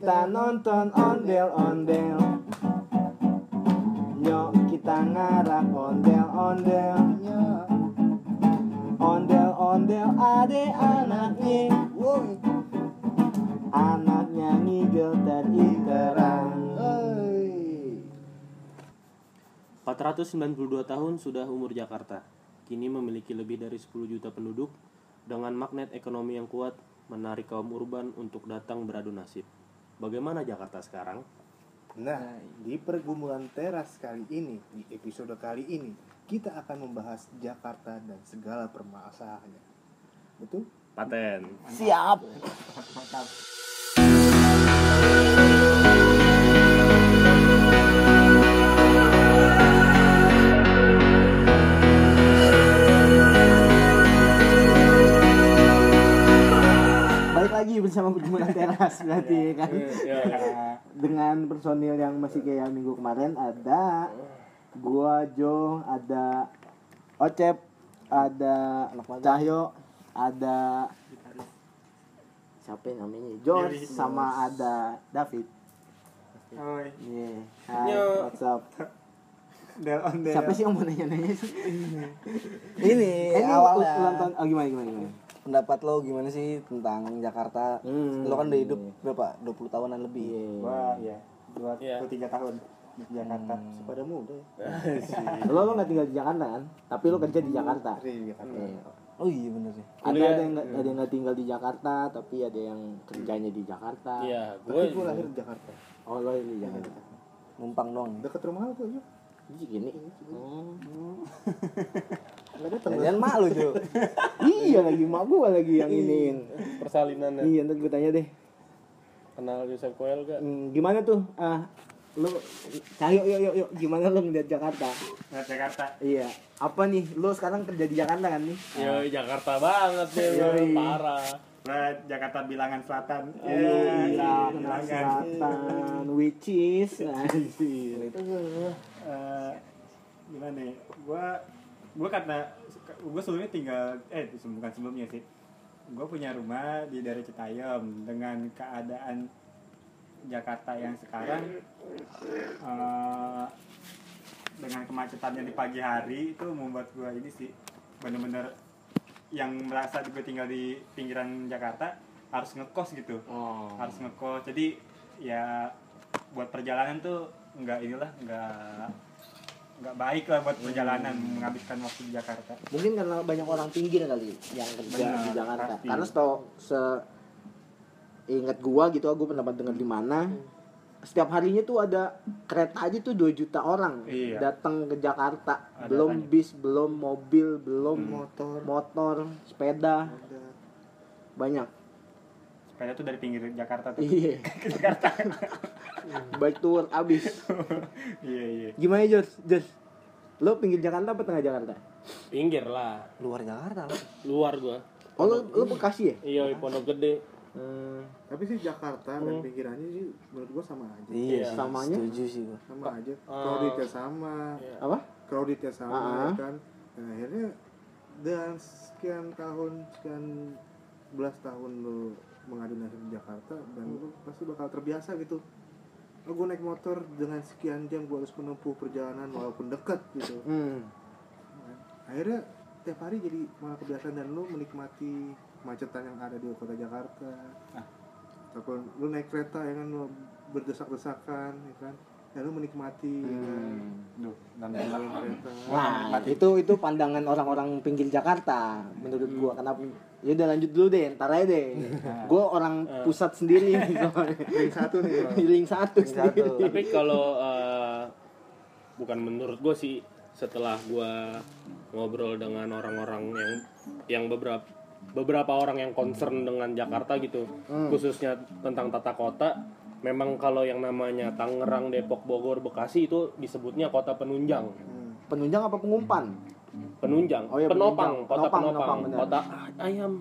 kita nonton ondel-ondel Nyok kita ngarak ondel-ondel Ondel-ondel ade anaknya. Anaknya ngigel Hei. 492 tahun sudah umur Jakarta. Kini memiliki lebih dari 10 juta penduduk dengan magnet ekonomi yang kuat menarik kaum urban untuk datang beradu nasib. Bagaimana Jakarta sekarang? Nah, di pergumulan teras kali ini, di episode kali ini, kita akan membahas Jakarta dan segala permasalahannya. Betul? Paten. Siap. Balik lagi bersama pergumulan teras berarti kan. Dengan personil yang masih kayak minggu kemarin ada gua Jo, ada Ocep, ada Cahyo, ada siapa namanya George sama ada David. Oi. Iya. Hai, Yo. what's up? Del on del. Siapa sih yang mau nanya-nanya sih? Ini ini awalnya. ulang tahun. Oh gimana gimana gimana? Pendapat lo gimana sih tentang Jakarta? Hmm. Lo kan udah hidup berapa? 20 tahunan lebih. Iya. Wah, ya. Dua, Iya. dua tiga tahun di Jakarta. Pada muda ya. lo lo nggak tinggal di Jakarta kan? Tapi lo kerja di Jakarta. Di Jakarta. Iya. Oh iya bener sih. Ada Kuliah. ada yang nggak ada yang nggak tinggal di Jakarta, tapi ada yang kerjanya di Jakarta. Iya, Tapi gue gue lahir di Jakarta. Oh lo di Jakarta. Numpang dong. Dekat rumah lo tuh, yuk. Ini gini. Oh. Datang. Jangan malu Jo. iya lagi mak gua lagi yang iniin. persalinan Iya, ntar gue tanya deh. kenal Yusuf Koel gak? Hmm, gimana tuh? Ah, lu ayo yuk yuk yuk gimana lu ngeliat Jakarta? Nah, Jakarta. Iya. Apa nih? Lu sekarang kerja di Jakarta kan nih? Yo Jakarta banget deh, Yoi. parah. Nah, Jakarta bilangan selatan. Iya, bilangan. Selatan, which is anjir. Eh, gimana nih? Gua gua karena gua sebelumnya tinggal eh bukan sebelumnya sih. Gua punya rumah di daerah Citayam dengan keadaan Jakarta yang sekarang eh, dengan kemacetannya di pagi hari itu membuat gua ini sih bener-bener yang merasa gue tinggal di pinggiran Jakarta harus ngekos gitu Oh. harus ngekos jadi ya buat perjalanan tuh nggak inilah nggak nggak baik lah buat perjalanan menghabiskan waktu di Jakarta Mungkin karena banyak orang pinggir kali yang kerja Benar, di Jakarta. pasti. Karena setau se ingat gua gitu, gua pernah dengar di mana setiap harinya tuh ada kereta aja tuh 2 juta orang Iya. datang ke Jakarta. Ada belum banyak. bis, belum mobil, belum motor motor, sepeda, banyak. Sepeda tuh dari pinggir Jakarta tuh Iya. Baik tour abis. iya iya Gimana Jos? Jos, lo pinggir Jakarta apa tengah Jakarta? Pinggir lah, Luar Jakarta. lo. luar gua. Oh lo, lo Bekasi ya? Iya, Pondok Gede. Hmm, Tapi sih Jakarta dan pinggirannya sih menurut gua sama aja. Iya, Iya. Samanya? Setuju sih gua. Sama aja. Eh, Crowdednya sama, apa? crowdednya sama Ah. ya kan. Dan akhirnya dan sekian tahun, sekian belas tahun lu mengadu nasib di Jakarta dan lu pasti bakal terbiasa gitu. Oh, gue naik motor dengan sekian jam gue harus menempuh perjalanan walaupun dekat gitu. Hmm. Akhirnya tiap hari jadi malah kebiasaan dan lu menikmati macetan yang ada di kota Jakarta. Ataupun lu naik kereta ya kan lu berdesak-desakan ya kan. Ya lu menikmati ya kan. Duh, dan Jalan kereta. Nah, itu itu pandangan orang-orang pinggir Jakarta menurut gua. Kenapa? Ya udah lanjut dulu deh, ntar aja deh. Gua orang pusat sendiri. Ring satu nih. Ring satu sendiri. Tapi kalau eh, bukan menurut gue sih setelah gua ngobrol dengan orang-orang yang yang beberapa beberapa orang yang concern dengan Jakarta gitu, khususnya tentang tata kota, memang kalau yang namanya Tangerang, Depok, Bogor, Bekasi itu disebutnya kota penunjang. Penunjang apa pengumpan? Penunjang, Oh iya, penopang, penunjang. kota Penopang, penopang, penopang, kota ayam.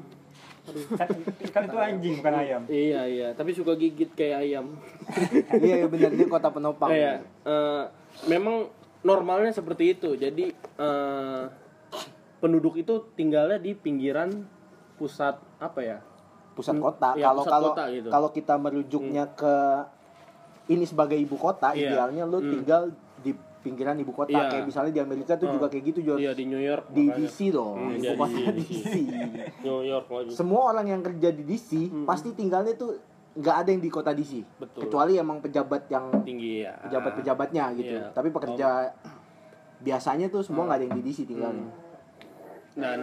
kan, kan itu anjing bukan ayam Iya iya, tapi suka gigit kayak ayam. iya, iya benar dia kota penopang. Kayak eh, memang normalnya seperti itu. Jadi eh, penduduk itu tinggalnya di pinggiran pusat apa ya? pusat kota. Iya, Kalau pusat kalau kota gitu. kalau kita merujuknya ke ini sebagai ibu kota, Iya. idealnya lu Hmm. tinggal pinggiran ibu kota. Iya. Kayak misalnya di Amerika tuh Oh. juga kayak gitu, Jor. Iya di New York. Di makanya. DC loh, Hmm, ibu iya, kota di DC. New York lagi. Semua orang yang kerja di DC Hmm. pasti tinggalnya tuh nggak ada yang di kota DC. Betul. Kecuali emang pejabat yang tinggi ya. pejabat-pejabatnya gitu. Iya. Tapi pekerja biasanya tuh semua nggak ada yang di DC tinggalnya. Dan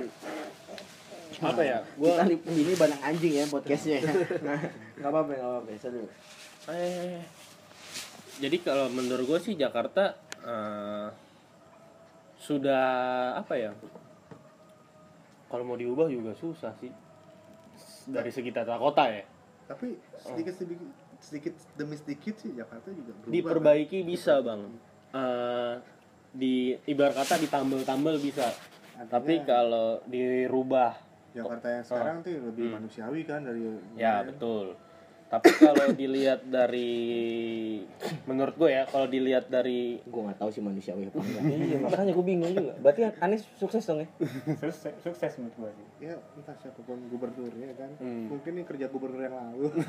apa ya? Gua Kita ini banyak anjing ya podcastnya. Nggak apa-apa, nggak apa-apa. Seru. eh jadi kalau menurut gue sih Jakarta eh, sudah apa ya? Kalau mau diubah juga susah sih. Dari segi tata kota ya. Tapi sedikit sedikit sedikit demi sedikit sih Jakarta juga berubah. Diperbaiki bisa, Bang. Eh, di ibarat kata ditambel-tambel bisa. Tapi kalau dirubah Jakarta yang sekarang tuh lebih manusiawi kan dari. Hmm. Ya betul. Tapi kalau dilihat dari menurut gue ya, kalau dilihat dari Gue nggak tahu sih manusiawi apa enggak. iya makanya gue bingung juga. Berarti Anies sukses dong ya? Sukses, sukses menurut gue sih. Ya entah siapa pun gubernurnya kan. Hmm. mungkin ini kerja gubernur yang lalu.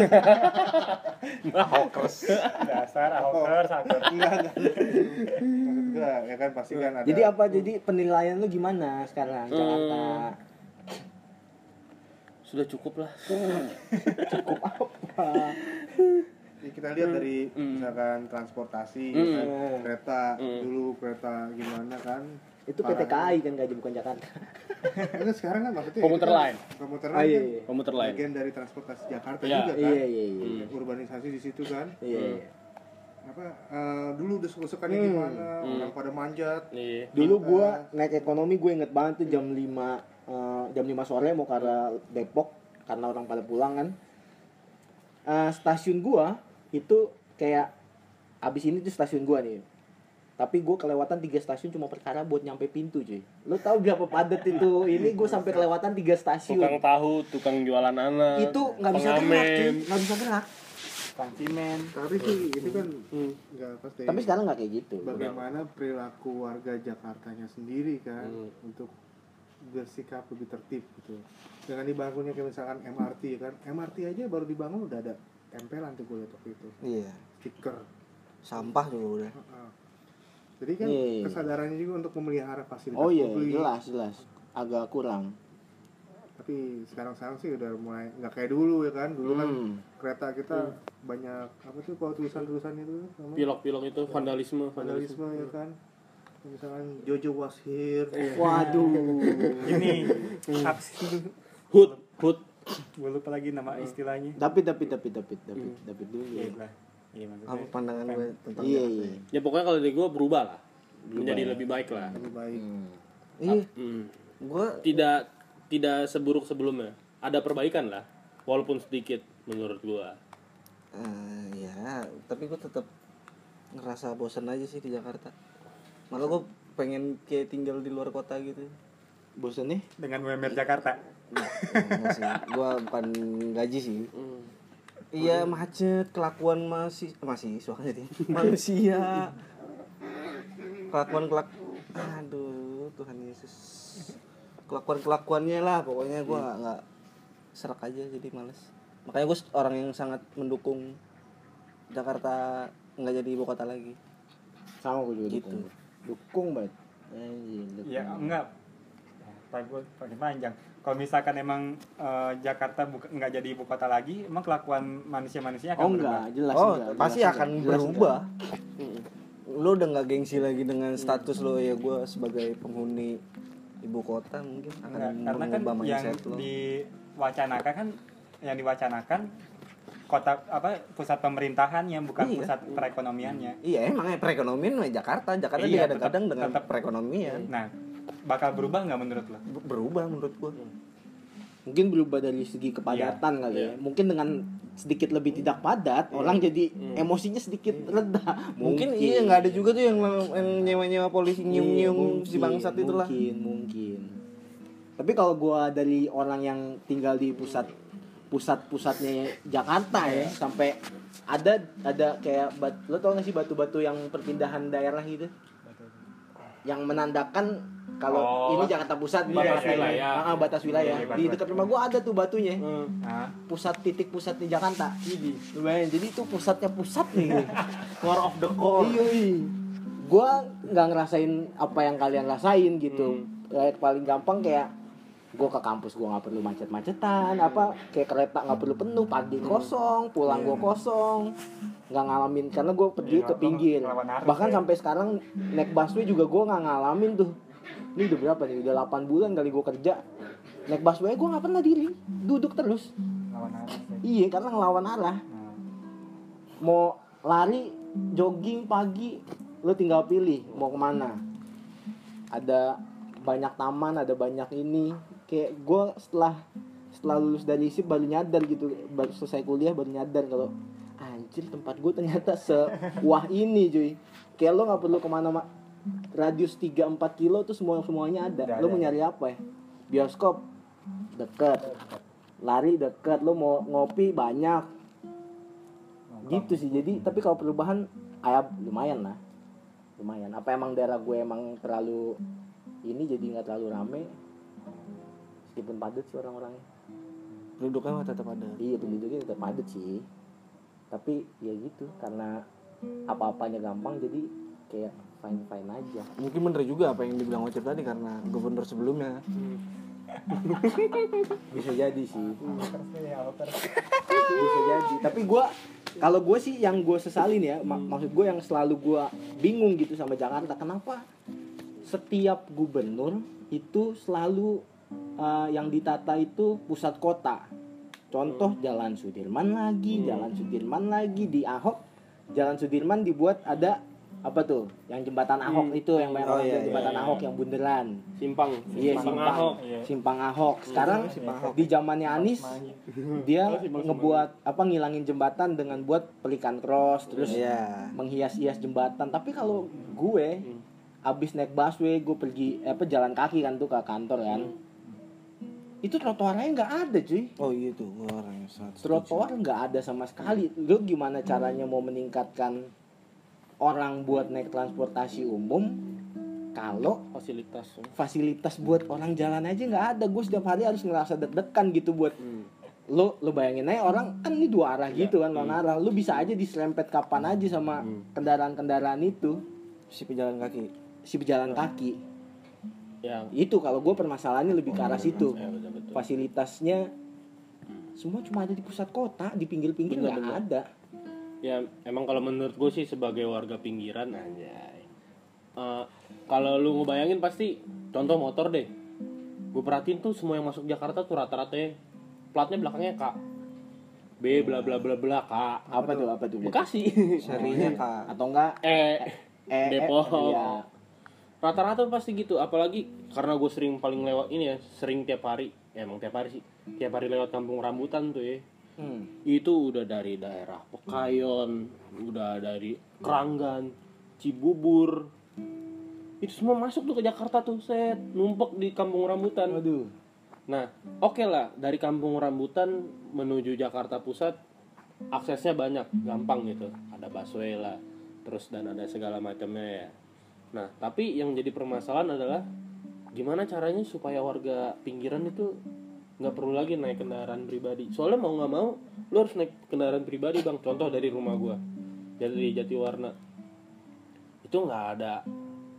Dasar ahokers ahokers. Enggak maksud ya kan pasti kan ada Jadi apa? Jadi penilaian lu gimana sekarang? Jakarta? Sudah cukup lah. Cukup apa? Ya, kita lihat dari misalkan transportasi Hmm. kan, kereta Hmm. dulu kereta gimana kan Itu PT KAI kan gaji bukan Jakarta. Kan sekarang kan maksudnya Komuter itu kan- line. komuter Ah, line iya, kan iya. Komuter lain. bagian dari transportasi Jakarta Iya. juga kan Iya iya iya. Hmm. urbanisasi di situ kan Iya. iya. apa eh, dulu udah suka-sukanya Hmm. gimana orang pada manjat Nih. Dulu gua naik ekonomi gue inget banget tuh jam 5 eh, jam 5 sore mau ke arah Depok karena orang pada pulang kan. Eh, stasiun gua itu kayak abis ini tuh stasiun gua nih. Tapi gue kelewatan tiga stasiun cuma perkara buat nyampe pintu cuy. Lo tau berapa padat itu? Ini gue sampai kelewatan tiga stasiun. Tukang tahu, tukang jualan anak. Itu nggak bisa gerak cuy, nggak bisa gerak. konsumen tapi sih itu kan Hmm. nggak pasti Tapi sekarang nggak kayak gitu. bagaimana perilaku warga Jakartanya sendiri kan Hmm. untuk bersikap lebih tertib gitu dengan dibangunnya kayak misalkan MRT kan MRT aja baru dibangun udah ada tempelan tuh gue liat waktu itu iya stiker sampah juga udah Heeh. jadi kan Iya, iya. kesadarannya juga untuk memelihara fasilitas Oh iya, publik jelas jelas. Agak kurang. tapi sekarang-sekarang sih udah mulai nggak kayak dulu ya kan dulu kan Hmm. kereta kita banyak apa tuh kalau tulisan-tulisan itu namanya Pilok-pilok itu vandalisme, vandalisme. vandalisme ya kan misalkan Jojo was here Waduh. ini sih Hut, hut. gue lupa lagi nama istilahnya Tapi tapi tapi tapi tapi tapi dulu. iya ya. lah iya maksudnya apa pandangan gue tentang Iya iya. ya? Ya pokoknya kalau dari gue berubah lah. Menjadi ya. lebih baik lah. lebih baik Hmm. iya Hmm. gue Tidak tidak seburuk sebelumnya. Ada perbaikan lah. Walaupun sedikit menurut gua. eh, ya tapi gue tetap ngerasa bosan aja sih di Jakarta malah gue pengen kayak tinggal di luar kota gitu Bosan nih? dengan UMR Jakarta gue bukan gaji sih Iya macet, kelakuan masih masih soalnya dia manusia, kelakuan kelak, aduh Tuhan Yesus, kelakuan kelakuannya lah pokoknya gue nggak nggak serak aja jadi males. Makanya gue orang yang sangat mendukung Jakarta nggak jadi ibu kota lagi. Sama gue juga Gitu. dukung. Dukung banget. Ya enggak gue pakai panjang kalau misalkan emang eh, Jakarta buka, nggak jadi ibu kota lagi emang kelakuan manusia-manusia akan Oh berubah enggak, jelas oh enggak. jelas pasti enggak, akan jelas berubah. enggak. Lo udah nggak gengsi lagi dengan status lo ya gue sebagai penghuni ibu kota mungkin akan Enggak, karena kan yang lo. diwacanakan kan yang diwacanakan kota apa pusat pemerintahan yang bukan Iya. pusat perekonomiannya Iya emang ya perekonomian mah Jakarta. Jakarta Iya, kadang-kadang tetap- dengan tetap. perekonomian nah bakal berubah nggak menurut lo Ber- berubah menurut gua. Mungkin berubah dari segi kepadatan kali ya. Mungkin dengan sedikit lebih tidak padat, orang jadi emosinya sedikit reda. Mungkin, iya nggak ada juga tuh yang yang nyewa-nyewa polisi Iya, nyium-nyium si mungkin, bangsat itulah. Mungkin, mungkin. Tapi kalau gua dari orang yang tinggal di pusat pusat-pusatnya Jakarta ya, sampai ada ada kayak bat, lo tau gak sih batu-batu yang perpindahan daerah gitu? Yang menandakan kalau Oh. ini Jakarta Pusat Batas wilayah. Ah, ah, batas wilayah. Iya, iya, Di batas. dekat rumah gua ada tuh batunya. Hmm. Nah, Pusat titik pusat di Jakarta. Bayangin, jadi itu pusatnya pusat nih. core of the core Iya, iya. Gua nggak ngerasain apa yang kalian rasain gitu. Hmm. Kayak paling gampang kayak gua ke kampus gua nggak perlu macet-macetan apa kayak kereta nggak perlu penuh pagi kosong pulang gua kosong. Nggak ngalamin karena gua pergi Iya, ke pinggir. bahkan ya. sampai sekarang naik busway juga gua nggak ngalamin tuh. Ini udah berapa nih? Udah 8 bulan kali gua kerja. Naik busway gua nggak pernah diri. Duduk terus. Ya. iya karena ngelawan arah. Nah, mau lari jogging pagi lu tinggal pilih mau ke mana. Ada banyak taman ada banyak ini kayak gue setelah setelah lulus dari SIP baru nyadar gitu baru selesai kuliah baru nyadar kalau anjir tempat gue ternyata sewah ini cuy. Kayak lo nggak perlu ke mana ma radius 3-4 kilo tuh semua semuanya ada. Udah lo ada. mau nyari apa ya? Bioskop deket. Lari deket lo mau ngopi banyak. Nongkrong. gitu sih. Jadi tapi kalau perubahan ayah lumayan lah. Lumayan. Apa emang daerah gue emang terlalu ini jadi nggak terlalu rame meskipun padat sih orang-orangnya. Penduduknya mah tetap ada. Iya penduduknya tetap padat sih. Tapi ya gitu karena apa-apanya gampang jadi kayak fine fine aja. Mungkin bener juga apa yang dibilang Ocep tadi karena gubernur sebelumnya. Bisa jadi sih. Bisa jadi. Tapi gue kalau gue sih yang gue sesalin ya mak- maksud gue yang selalu gue bingung gitu sama Jakarta kenapa setiap gubernur itu selalu uh, yang ditata itu pusat kota. Contoh Jalan Sudirman lagi Jalan Sudirman lagi di Ahok Jalan Sudirman dibuat ada apa tuh yang jembatan Ahok itu yang banyak Oh, iya, bilang jembatan iya, Ahok yang bunderan simpang. Iya simpang simpang. Ahok Iya. simpang Ahok. Sekarang di zamannya Anies dia Oh, simpang ngebuat apa ngilangin jembatan dengan buat pelikan cross terus Iya. menghias-hias jembatan. Tapi kalau gue abis naik busway gue pergi eh, apa jalan kaki kan tuh ke kantor kan. Itu trotoarnya nggak ada cuy. oh iya tuh gua orang yang sangat setuju. Trotoar nggak ada sama sekali. Lu gimana caranya mau meningkatkan orang buat naik transportasi umum kalau fasilitas. fasilitas buat orang jalan aja nggak ada? Gue setiap hari harus ngerasa deg-degan gitu buat Hmm. lo lo bayangin aja orang kan ini dua arah gitu kan lawan arah. Lu bisa aja diserempet kapan aja sama kendaraan-kendaraan itu. Si pejalan kaki. Si pejalan kaki yang itu kalau gue permasalahannya lebih ke arah situ. ya betul betul. Fasilitasnya semua cuma ada di pusat kota di pinggir-pinggir nggak bener. ada. Ya emang kalau menurut gue sih sebagai warga pinggiran anjay. Eh, kalau lu ngebayangin pasti contoh motor deh. Gue perhatiin tuh semua yang masuk Jakarta tuh rata-rata platnya belakangnya K B bla bla bla bla K. Apa tuh apa tuh? Bekasi. Serinya kak. Atau enggak? Eh eh, Depok. eh, iya. Rata-rata pasti gitu apalagi karena gue sering paling lewat ini ya sering tiap hari ya emang tiap hari sih tiap hari lewat kampung rambutan tuh ya Hmm. itu udah dari daerah Pekayon, udah dari Keranggan, Cibubur. Itu semua masuk tuh ke Jakarta tuh, set, numpuk di Kampung Rambutan. Waduh. Nah, oke lah, dari Kampung Rambutan menuju Jakarta Pusat aksesnya banyak, gampang gitu. Ada busway lah, terus dan ada segala macamnya ya. Nah, tapi yang jadi permasalahan adalah gimana caranya supaya warga pinggiran itu nggak perlu lagi naik kendaraan pribadi. Soalnya mau nggak mau, lo harus naik kendaraan pribadi bang. Contoh dari rumah gua, dari Jatiwarna, itu nggak ada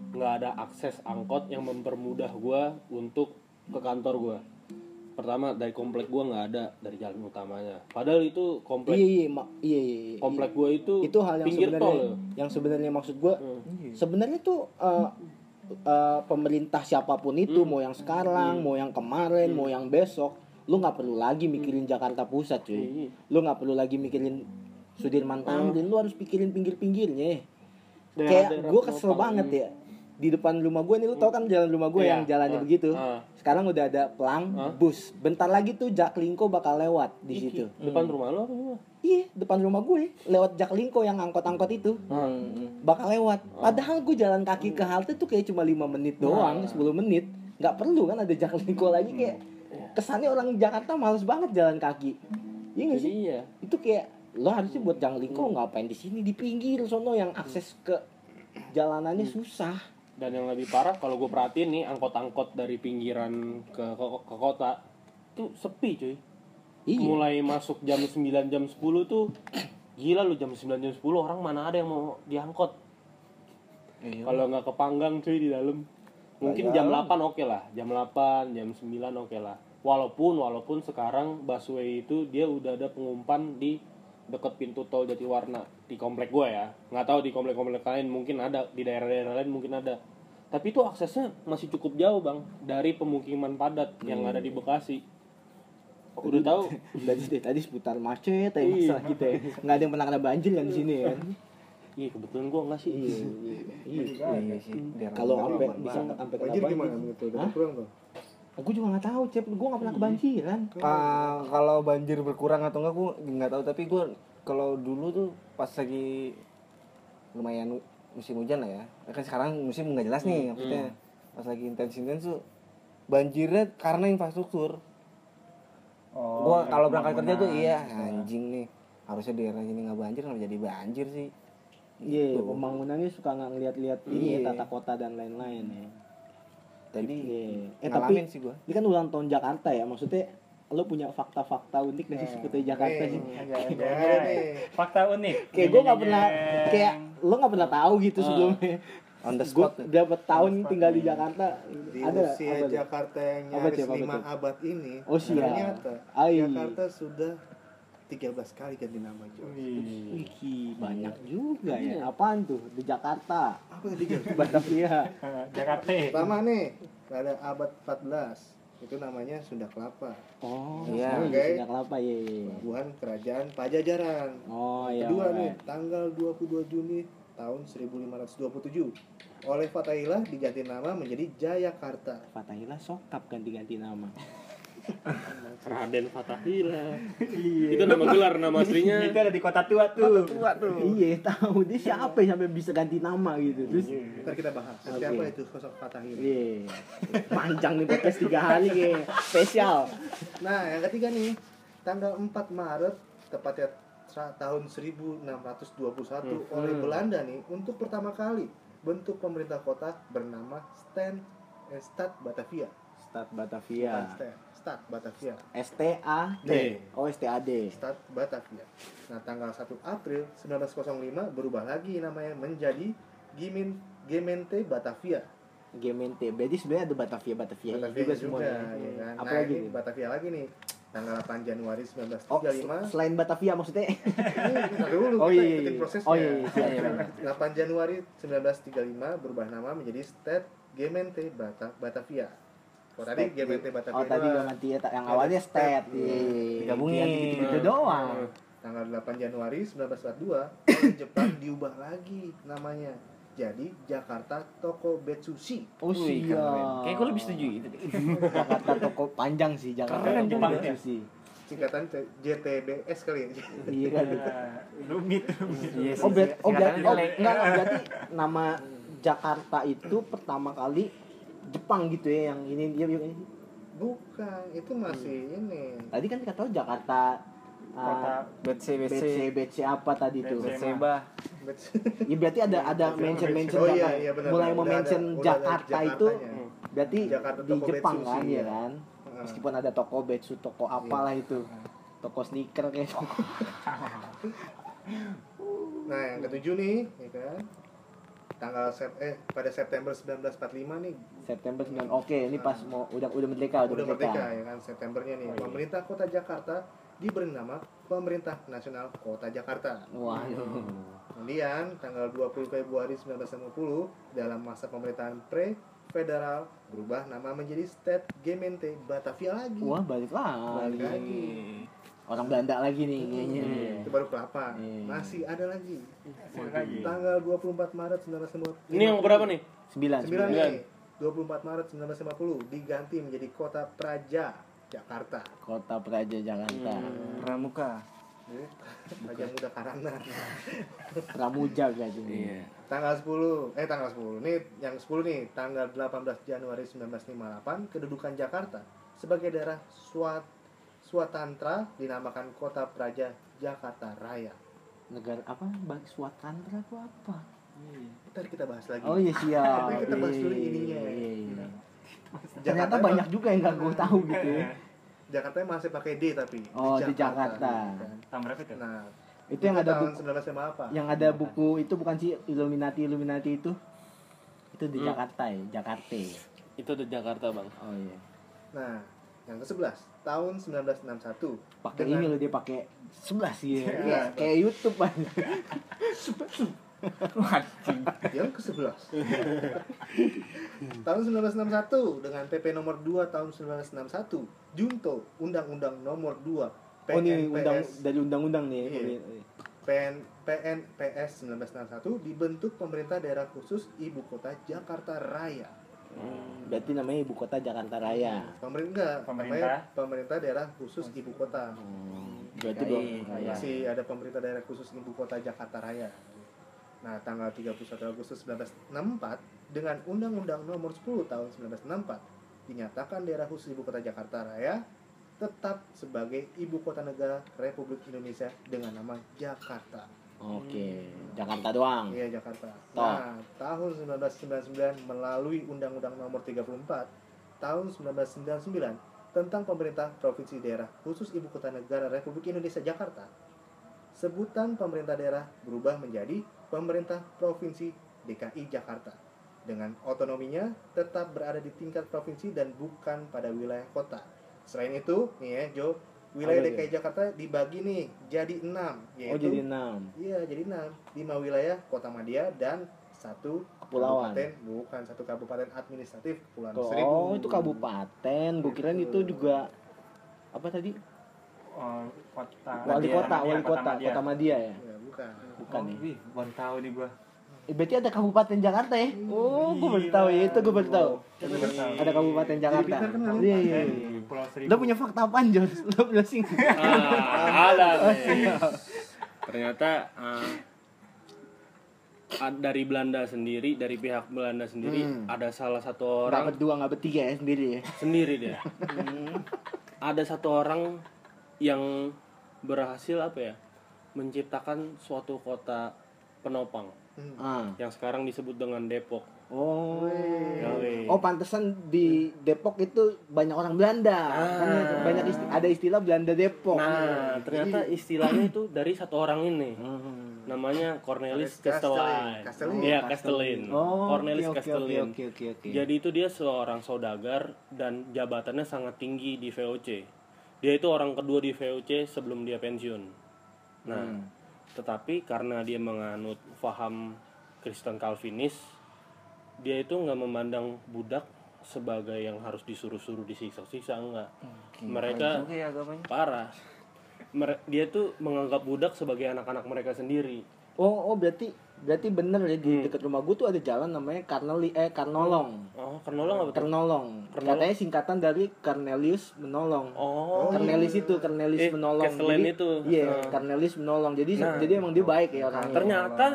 nggak ada akses angkot yang mempermudah gua untuk ke kantor gua. Pertama dari komplek gua nggak ada dari jalan utamanya. Padahal itu komplek Iya iya ma- iya iya. iya. komplek gua itu itu hal yang pinggir sebenarnya tol. yang sebenarnya maksud gue Hmm. sebenarnya tuh eh, eh, pemerintah siapa pun itu Hmm. mau yang sekarang mau yang kemarin mau yang besok lu nggak perlu lagi mikirin Jakarta Pusat cuy Iya. lu nggak perlu lagi mikirin Sudirman Tamrin lu harus pikirin pinggir-pinggirnya kayak gue kesel banget ya di depan rumah gue nih lu tau kan jalan rumah gue Iya. yang jalannya Ah. begitu Ah. Sekarang udah ada pelang Ah. bus bentar lagi tuh Jaklingko bakal lewat di Iki, situ Depan rumah lo apa gimana? Iya, depan rumah gue lewat Jaklingko yang angkot-angkot itu. Bakal lewat. Padahal gue jalan kaki ke halte tuh kayak cuma 5 menit doang, 10 menit. nggak perlu kan ada Jaklingko lagi kayak kesannya orang Jakarta males banget jalan kaki. Iya Jadi sih? iya. Itu kayak lo harusnya buat Jaklingko ngapain di sini di pinggir sono yang akses ke jalanannya susah. Dan yang lebih parah kalau gue perhatiin nih angkot-angkot dari pinggiran ke, ke ke kota tuh sepi cuy. Iya. mulai masuk jam 9 jam 10 tuh gila lu jam 9 jam 10 orang mana ada yang mau diangkot? Iya. kalau nggak kepanggang cuy di dalam. Mungkin jam 8 oke lah jam 8 jam 9 oke lah. Walaupun walaupun sekarang busway itu dia udah ada pengumpan di deket pintu tol Jatiwarna di komplek gue ya nggak tahu di komplek-komplek lain mungkin ada di daerah-daerah lain mungkin ada tapi itu aksesnya masih cukup jauh bang dari pemukiman padat yang ada di Bekasi udah tahu dari tadi seputar macet ya Iya. masalah kita ya. Nggak ada yang pernah kena banjir kan di sini kan. iya kebetulan gue nggak sih Iya. iya. Iya sih. daerah Kalau sampai bisa sampai kena banjir banjir. gimana menurut lu? Kurang tuh Aku juga nggak tahu, Cep. Gue nggak pernah kebanjiran. Ah, kalau banjir berkurang atau enggak gue nggak tahu tapi gue kalau dulu tuh pas lagi lumayan musim hujan lah ya kan sekarang musim nggak jelas nih maksudnya pas lagi intens intens tuh banjirnya karena infrastruktur Oh, gua dari kalau berangkat kerja tuh iya anjing nih harusnya daerah sini nggak banjir kenapa jadi banjir sih Iya, Gitu. pembangunannya suka nggak ngeliat-lihat ini Iya. ya, tata kota dan lain-lain ya. Jadi Iya. Eh ngalamin tapi sih gua ini kan ulang tahun Jakarta ya, maksudnya lo punya fakta-fakta unik dari Eh, seputar Jakarta nih. sih. Fakta unik. Kayak gue nggak Jeng, pernah, kayak lo nggak pernah tahu gitu sebelumnya. on the Gue spot berapa tahun tinggal di Jakarta, di ada usia? Jakarta yang Apa nyaris lima tuh? abad ini Oh, ternyata. Jakarta sudah 13 kali ganti nama Jo. Wih. Wih, banyak juga ya. Apaan tuh di Jakarta? Apa yang tiga? Batavia. Jakarta. Pertama nih, pada abad 14 itu namanya Sunda Kelapa, Oh, Iya. iya. Oke. Sunda Kelapa ya. iya, iya. pelabuhan kerajaan Pajajaran. Oh iya. Kedua nih, tanggal 22 Juni tahun 1527 oleh Fatahillah diganti nama menjadi Jayakarta. Fatahillah sokap ganti-ganti nama. Raden Fatahila itu nama gelar nama aslinya Itu ada di kota tua tuh. tua tuh Iya, tahu dia siapa yang sampai bisa ganti nama gitu. Terus Ntar kita bahas. Oke. Siapa itu sosok Fatahillah? Iya. Panjang nih podcast tiga hari kayak spesial. Nah, yang ketiga nih, tanggal 4 Maret tepatnya tahun 1621 oleh Belanda nih untuk pertama kali bentuk pemerintah kota bernama Stan eh, Stad Batavia. Stad Bukan Batavia. Stad Batavia. S T A D. Oh, S T A D. Stad Batavia. Nah, tanggal 1 April 1905 berubah lagi namanya menjadi Gimin Gemente Batavia. Gemente. Berarti sebenarnya ada Batavia Batavia, Batavia juga juga, semuanya. ya kan. Apa nah, lagi ini nih? Batavia lagi nih. Tanggal 8 Januari Oh, 1935. selain Batavia maksudnya? Ini dulu Oh, kita iya, iya. prosesnya. Oh, iya, iya, siap, siap. 8 Januari 1935 berubah nama menjadi State Gemente Bata Batavia. Oh tadi Gemente Batavia. Oh, tadi ya, yang awalnya Stat. Iya. Digabungin. Yang gitu-gitu doang. Tanggal 8 Januari 1942 oleh Jepang diubah lagi namanya. Jadi Jakarta Toko Betsushi. Oh, keren. siap. Kayak gue lebih setuju gitu deh. Jakarta toko panjang sih Jakarta Keren, toko Jepang Betsu sih. Singkatan JTBS kali ya. Iya kan. Rumit. Iya sih. Oh, berarti, oh, berarti, oh, enggak, berarti nama Jakarta itu pertama kali Jepang gitu ya yang ini dia ini. Bukan, itu masih ini. Tadi kan kata tahu Jakarta Kota BC BC BC BC apa tadi tuh? BC. Seba Bets- Ya berarti ada ada mention mention Oh, iya, Jakarta. iya, benar, mulai benar. mau Udah mention ada- udah ada Jakarta itu berarti Jakarta di toko Jepang Betsu kan ya ya. kan. Heeh. Meskipun ada toko Betsu, toko apalah itu. Toko sneaker kayak toko. Nah, yang ketujuh nih, ya kan. Tanggal sep eh pada September 1945 nih September 9. Oke, ini pas mau udah udah merdeka, udah, udah merdeka ya kan Septembernya nih. Pemerintah Kota Jakarta diberi nama Pemerintah Nasional Kota Jakarta. Waduh. Kemudian tanggal 20 Februari 1950 dalam masa pemerintahan pre federal berubah nama menjadi State Gemeente Batavia lagi. Wah, balik Balik lagi. Orang Belanda lagi nih kayaknya. Itu baru kelapa. Iya. Masih ada lagi. Hasil lagi. Tanggal 24 Maret 1950. ini yang berapa nih 9. 9 Sembilan. nih. 24 Maret 1950 diganti menjadi Kota Praja Jakarta. Kota Praja Jakarta. Pramuka Eh, Praja Muda Karana. Pramuja gitu. iya tanggal 10 eh tanggal 10 nih yang 10 nih tanggal 18 Januari 1958 kedudukan Jakarta sebagai daerah Swat Swatantra dinamakan Kota Praja Jakarta Raya. Negara apa? Bang Swatantra itu apa? Ntar kita bahas lagi. Oh iya siap. Tapi kita bahas dulu Iya, ininya. iya, iya. Jakarta Ternyata emang- banyak juga yang gak gue tahu gitu ya. Jakarta masih pakai D tapi. Oh, di Jakarta. Tahun berapa itu? Nah, Itu yang ada buku 1905 apa? yang ada buku itu bukan sih Illuminati Illuminati itu? Itu di Hmm. Jakarta ya, Jakarta. Itu di Jakarta bang. Oh iya. Nah, yang ke-11 tahun 1961 Pakai Dengan- ini loh dia pakai 11 ya. Iya. Iya, kayak YouTube kan. yang ke-11 tahun 1961 dengan PP nomor 2 tahun 1961 Junto Undang-Undang nomor 2 Oh ini undang PNPS dari undang-undang nih. Iya. PN, PNPS 1961 dibentuk pemerintah daerah khusus ibu kota Jakarta Raya. Hmm, Berarti namanya ibu kota Jakarta Raya. Pemerintah, Pemerintah. namanya pemerintah daerah khusus ibu kota. Hmm, Berarti. Raya. Masih ada pemerintah daerah khusus ibu kota Jakarta Raya. Nah, tanggal 31 Agustus 1964 dengan Undang-Undang Nomor 10 Tahun 1964 dinyatakan daerah khusus ibu kota Jakarta Raya tetap sebagai ibu kota negara Republik Indonesia dengan nama Jakarta. Oke, Jakarta doang. Iya, Jakarta. Toh. Nah, tahun 1999 melalui Undang-Undang Nomor 34 Tahun 1999 tentang pemerintah provinsi daerah khusus ibu kota negara Republik Indonesia Jakarta. Sebutan pemerintah daerah berubah menjadi pemerintah provinsi DKI Jakarta. Dengan otonominya tetap berada di tingkat provinsi dan bukan pada wilayah kota. Selain itu, nih ya, Jo, wilayah Apa DKI Jakarta dibagi nih jadi enam, yaitu Oh jadi enam. Iya, jadi enam. Lima wilayah Kota Madia dan satu Kepulauan. kabupaten, bukan satu kabupaten administratif Kepulauan Oh, Seribu. itu kabupaten. Gue kirain itu juga apa tadi? Oh, kota. Wali kota, Madia, wali kota, Madia. kota Madia ya. Ya, bukan. Bukan Oh, ya. wih, baru tahu nih gua. Berarti ada kabupaten Jakarta ya? Oh, gue baru tahu ya. Itu gue baru tahu. Ada kabupaten Jakarta. kan? Iya, iya. Iya. Lo punya fakta apaan, John? Lo punya sing. Ah, ada nih. Ternyata ah, dari Belanda sendiri, dari pihak Belanda sendiri Hmm. ada salah satu Nggak orang berdua, nggak bertiga ya sendiri ya. sendiri dia. Ada satu orang yang berhasil apa ya? Menciptakan suatu kota penopang Hmm. Ah. yang sekarang disebut dengan Depok. Oh. Yoi. Oh, pantesan di Depok itu banyak orang Belanda. Kan Ah. banyak isti- ada istilah Belanda Depok. Nah, ternyata istilahnya itu dari satu orang ini. Hmm. Namanya Cornelis. Castellin. Iya, Castellin. Oh, Cornelis oke, Castellin. Oke, oke, oke. Jadi itu dia seorang saudagar dan jabatannya sangat tinggi di VOC. Dia itu orang kedua di VOC sebelum dia pensiun. Nah, Hmm. Tetapi karena dia menganut faham Kristen Calvinis, dia itu nggak memandang budak sebagai yang harus disuruh-suruh disiksa-siksa enggak. Mereka Oke agamanya. parah. Mere- dia tuh menganggap budak sebagai anak-anak mereka sendiri. Oh, oh berarti berarti bener ya di Hmm. dekat rumah gue tuh ada jalan namanya Karneli eh Karnolong. Oh, Karnolong apa. Ternolong. Katanya singkatan dari Cornelius menolong. Oh, Cornelis itu Cornelis Eh, menolong. Castellan Jadi- itu. Iya, Ah. Cornelis menolong. Jadi Nah. jadi emang dia baik ya orangnya. ternyata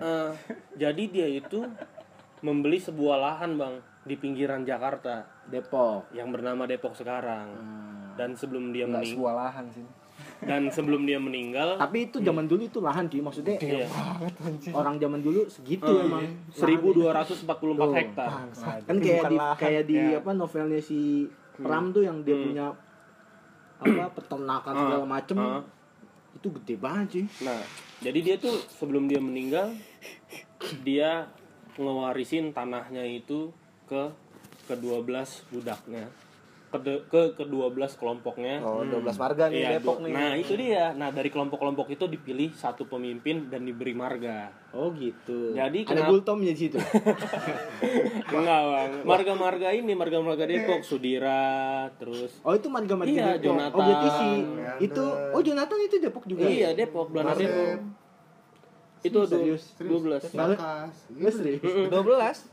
eh, jadi dia itu membeli sebuah lahan bang di pinggiran Jakarta Depok. yang bernama Depok sekarang. Hmm. Dan sebelum dia Enggak mening sebuah lahan sih. Dan sebelum dia meninggal, Tapi itu zaman dulu itu lahan cuy, maksudnya iya, orang zaman dulu segitu eh, emang. 1244 Tuh. hektar. kan kayak di lahan, kayak di ya. apa novelnya si Pram tuh yang dia Hmm. punya apa peternakan Ah, segala macem ah. itu gede banget sih Nah, jadi dia tuh sebelum dia meninggal, dia ngewarisin tanahnya itu ke ke-12 budaknya. Ke ke ke-12 kelompoknya. Oh, 12 marga nih Iya, Depok nih. Nah, itu dia. Nah, dari kelompok-kelompok itu dipilih satu pemimpin dan diberi marga. oh gitu Jadi ada kenapa- gultomnya di situ Enggak, Bang. Marga-marga ini, marga-marga Depok, Sudira, terus oh itu marga marga Iya, Depok Jonathan. oh berarti si Leander. itu oh Jonathan itu Depok juga Iya, Depok, Belanda Depok. Itu du- Serius? 12. Bakas. Lu serius 12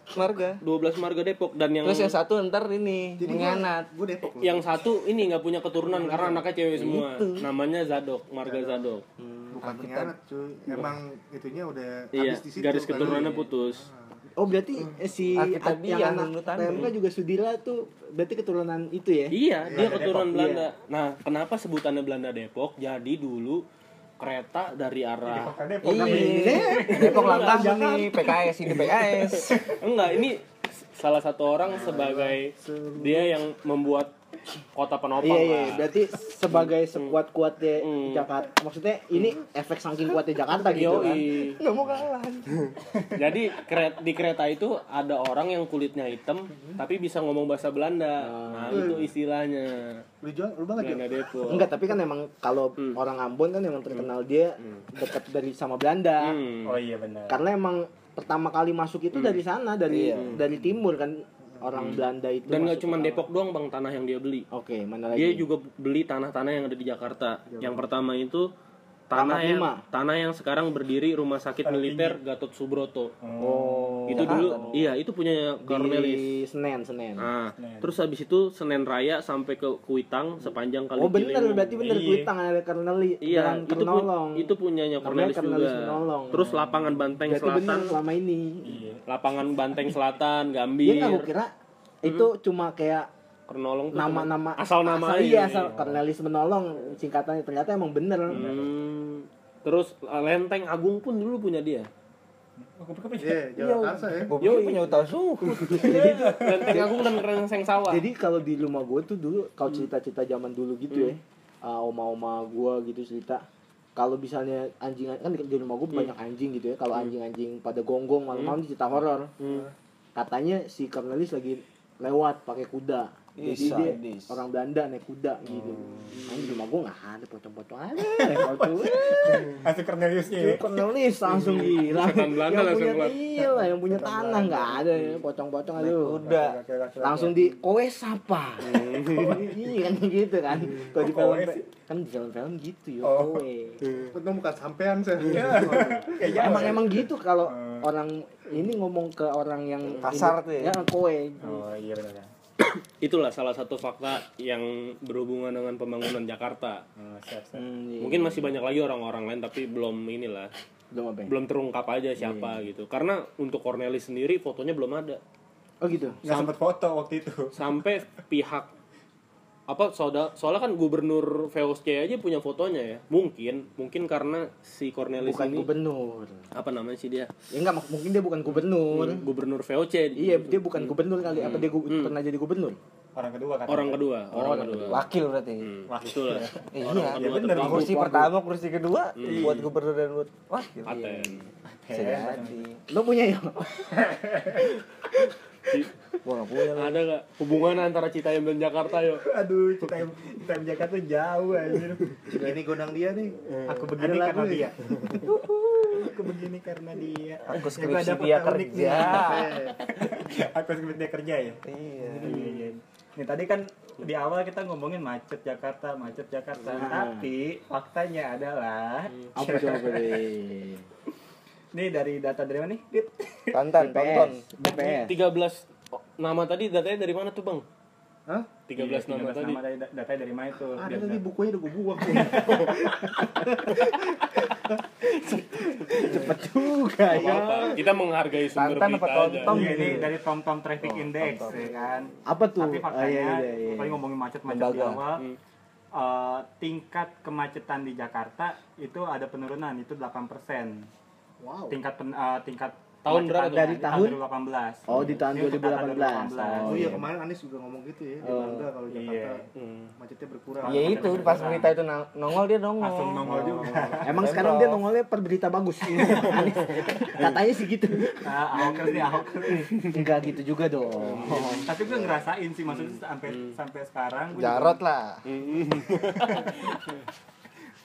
marga. 12 marga Depok dan yang Terus yang satu ntar ini Jadi menghanat. Gue Depok loh. yang satu ini nggak punya keturunan karena anaknya cewek semua. Namanya Zadok, marga Zadok. bukan pengkhianat cuy. Emang itunya udah Iya, habis di situ. garis kali. keturunannya putus. oh berarti eh, si Alkitab yang dia, anak. PMK juga Sudira tuh berarti keturunan itu ya Iya, dia Belanda keturunan Depok, Belanda. Nah, kenapa sebutannya Belanda Depok? Jadi dulu kereta dari arah Depok, Iya, Depok. Depok Langkah nih PKS ini PKS. enggak ini salah satu orang sebagai dia yang membuat kota penopang Iya iya, lah. berarti sebagai sekuat kuatnya Hmm. Jakarta, maksudnya ini efek saking kuatnya Jakarta gitu kan? Yoi. Nggak mau kalah. Jadi keret- di kereta itu ada orang yang kulitnya hitam tapi bisa ngomong bahasa Belanda. Nah, itu istilahnya. Lu jual, lu banget Belanda Depok. Enggak, tapi kan emang kalau orang Ambon kan emang terkenal dia dekat dari sama Belanda. Hmm. Oh iya benar. Karena emang pertama kali masuk itu dari sana, dari Iya. dari timur kan orang Belanda itu. Dan nggak cuma Depok doang bang tanah yang dia beli. Oke, mana lagi? Dia juga beli tanah-tanah yang ada di Jakarta. Yang pertama itu tanah yang lima. tanah yang sekarang berdiri rumah sakit militer Gatot Subroto. Oh. itu dulu iya itu punya Cornelis. di Senen, Senen. Nah, terus habis itu Senen Raya sampai ke Kuitang sepanjang kali oh bener, Ciliwung. berarti bener Iya. Kuitang ada Karneli. Iya, itu pu- itu punyanya Cornelis Cornelis juga. Menolong. Terus lapangan Banteng berarti bener Selatan, selama ini. Iya. lapangan Banteng Selatan, Dia Gambir, aku kira itu cuma kayak Kronolong tuh nama-nama asal nama aja. iya asal Cornelis menolong singkatannya ternyata emang bener Hmm, terus eh, Lenteng Agung pun dulu punya dia. Oh, kepikir punya. Iya, Jalan Karsa ya. Pikir punya utang suhu. Lenteng Agung dan Rengseng Sawah. jadi kalau di rumah gue tuh dulu kalau cerita-cerita zaman dulu gitu ya uh, oma-oma gue gitu cerita kalau misalnya anjing kan di rumah gue banyak anjing gitu ya kalau anjing-anjing pada gonggong malam-malam cerita horor Hmm. katanya si Cornelis lagi lewat pakai kuda Jadi dia orang Belanda naik kuda gitu. Hmm. Di rumah gue nggak ada pocong-pocong ada. Langsung Corneliusnya ya. Cornelis langsung gila. Setan Belanda yang punya iya yang punya tanah nggak ada ya pocong-pocong aduh. Udah. langsung di kowe sapa? Iya kan gitu kan. Kalau di film Kowe sih. kan di film-film gitu ya Oh. kowe. Untung bukan sampean saya. Kayaknya emang emang gitu kalau orang ini ngomong ke orang yang Kasar tuh ya? ya kowe. Oh iya benar. Itulah salah satu fakta yang berhubungan dengan pembangunan Jakarta. Oh, siap, siap. Hmm, iya. Mungkin masih banyak lagi orang-orang lain tapi belum inilah, belum apa ya? belum terungkap aja siapa gitu. Karena untuk Cornelis sendiri fotonya belum ada. oh gitu Nggak foto waktu itu. Sampai pihak apa soalnya soalnya kan gubernur VOC aja punya fotonya ya. Mungkin mungkin karena si Cornelis bukan ini gubernur. Apa namanya sih dia? Ya enggak mungkin dia bukan gubernur. Gubernur VOC iya dia bukan gubernur kali. Apa dia gu- pernah jadi gubernur? Orang kedua kan. orang kedua orang kedua. Wakil berarti. Hmm, itulah Iya. orang Iya. kedua bener. tertinggi. Kursi pertama, kursi kedua buat gubernur dan buat wakil. paten Bisa jadi. lo punya ya Gua nggak punya. lah. ada nggak hubungan antara Citayam dan Jakarta yuk Aduh, kita kita Jakarta tuh jauh anjir. Ini gondang dia nih. Aku Ada begini lagu karena nih. dia. Aku begini karena dia. Aku Ya, skripsi dia kerja. Aku skripsi dia kerja ya. Iya. Iya, iya. Nih tadi kan di awal kita ngomongin macet Jakarta, macet Jakarta. Tapi faktanya adalah apa deh nih dari data dari mana nih? Dit? Tantan, tonton. BPS 13 nama tadi datanya dari mana tuh bang Hah? 13 Iya, nama 13 tadi Nama tadi datanya dari mana itu? Ada Biar- tadi bukunya udah gue buang. cepet juga ya kita menghargai sumber Tantan berita apa aja tonton? Iya, ini dari Tom Tom Traffic Index ya kan. apa tuh Tapi Oh, faktanya, iya, iya, iya. paling ngomongin macet-macet di Lembaga. awal, Hmm. eh, tingkat kemacetan di Jakarta itu ada penurunan itu 8%. Wow. Tingkat pen, eh, tingkat Tahun berapa? Dari tahun? 2018. Oh, di tahun Ini untuk data 2018. 2018. Oh iya kemarin Anies juga ngomong gitu ya. Dia Oh. bangga kalau Jakarta Iya. Hmm. macetnya berkurang. Ya itu pas berita itu nongol dia nongol. Langsung nongol juga. emang sekarang dia nongolnya per berita bagus Anies. katanya sih gitu Nah, Ahok nih, Ahok nih. enggak gitu juga dong Tapi gue ngerasain sih maksudnya sampai sampai sekarang gua juga- Jarot lah.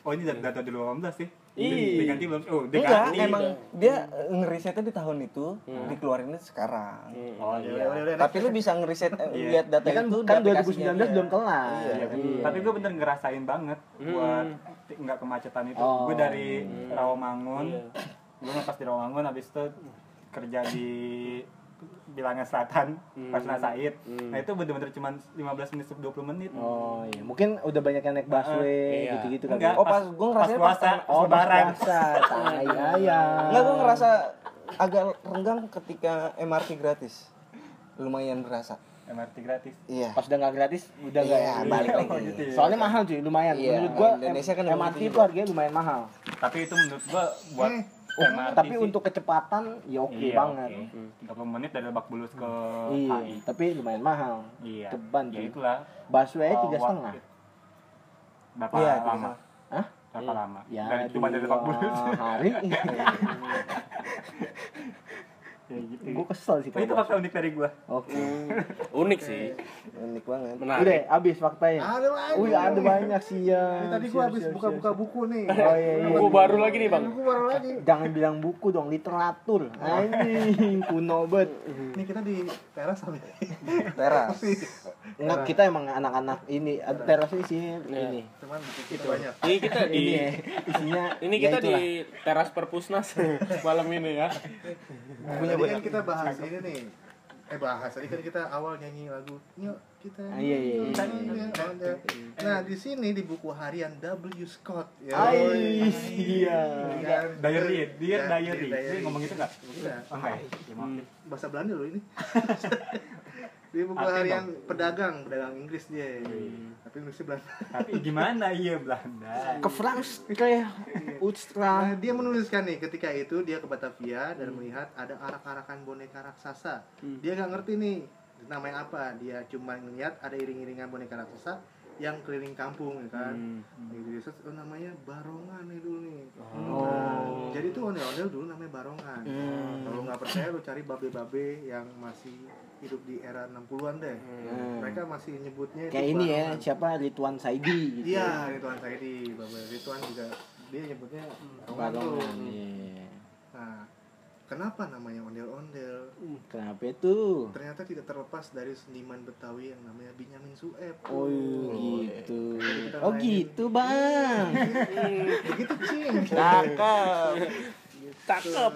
Oh ini data, data 2018 sih. Ih. Diganti belum? Oh, Enggak, diganti. emang dia ngerisetnya di tahun itu, dikeluarinnya sekarang. Oh Ya iya. udah. Tapi lu bisa ngeriset eh, Iya. lihat data ya kan itu kan di aplikasinya 2019 dia. belum kelar Iya. Tapi gue bener ngerasain banget buat t- nggak kemacetan itu. Oh. Gue dari Rawamangun, Iya. gue ngepas di Rawamangun, habis itu kerja di Bilangan Selatan, pas Said. Nah itu bener-bener cuma 15 menit 20 menit. oh iya mungkin udah banyak yang naik busway Iya. gitu-gitu kali Enggak, Oh, pas gua ngerasain pas puasa, pas- oh pas lebaran. puasa tai ayam Enggak, gua ngerasa agak renggang ketika MRT gratis. Lumayan berasa. MRT gratis Iya. Pas udah nggak gratis, udah nggak Iya, ya. balik lagi. gitu ya. Soalnya mahal cuy, lumayan. Iya, Menurut gua Indonesia kan MRT gitu itu harganya lumayan mahal. tapi itu menurut gua buat Oh, MRT tapi sih. untuk kecepatan ya oke Iya, banget. oke. 30 menit dari Lebak Bulus ke Iya, HI tapi lumayan mahal. iya Ceban ya itulah Busway Oh, tiga setengah. berapa Iya, lama Hah? berapa lama Ya, dari cuma dari Lebak Bulus hari. ya gitu gue kesel sih. Oh, itu fakta unik dari gua Oke. unik sih Unik banget. Udah, menarik habis faktanya. Ada lagi. Wih, ada banyak sih ya. Ini tadi gua habis buka-buka buku nih. Oh iya, iya. buku baru lagi nih bang Buku baru lagi. Jangan bilang buku dong, literatur. Anjing, kuno banget. Ini kita di teras sampai. Teras. Enggak, kita emang anak-anak ini, ada terasnya isinya ini. Cuman buku kita banyak. ini kita di Ini isinya ini ya kita di teras perpusnas malam ini ya Nah, tadi kan kita bahas ini nih. Eh bahas tadi kan kita awal nyanyi lagu. Yuk kita. Ah, iya, iya, iya. Nah di sini di buku harian W Scott. Ya. Ai, iya. Kan? diary dia Ya, diary diary. dia ngomong gitu nggak Enggak. enggak? Ya, maaf ya. bahasa Belanda loh ini. di buku Artinya harian pedagang, pedagang Inggris dia. Hmm. Tapi Inggrisnya Belanda. tapi gimana iya Belanda Ke France kayak Utstra. Nah, dia menuliskan nih ketika itu dia ke Batavia dan melihat ada arak-arakan boneka raksasa. Dia nggak ngerti nih namanya apa. Dia cuma ngeliat ada iring-iringan boneka raksasa yang keliling kampung ya kan. Gitu, search, oh namanya barongan nih dulu nih. Nah, jadi tuh ondel-ondel dulu namanya barongan. Kalau nggak percaya lu cari babe-babe yang masih hidup di era 60-an deh. Mereka masih nyebutnya Kayak ini ya, barongan. siapa Ridwan Saidi gitu. Iya, Ridwan Saidi, Bapak Ridwan juga dia nyebutnya. Balongan. Iya. Nah, kenapa namanya ondel-ondel? Kenapa itu? Ternyata tidak terlepas dari seniman Betawi yang namanya Benyamin Sueb. Oh gitu. kita Oh mainin. gitu bang. Begitu cing. Cakep. cakep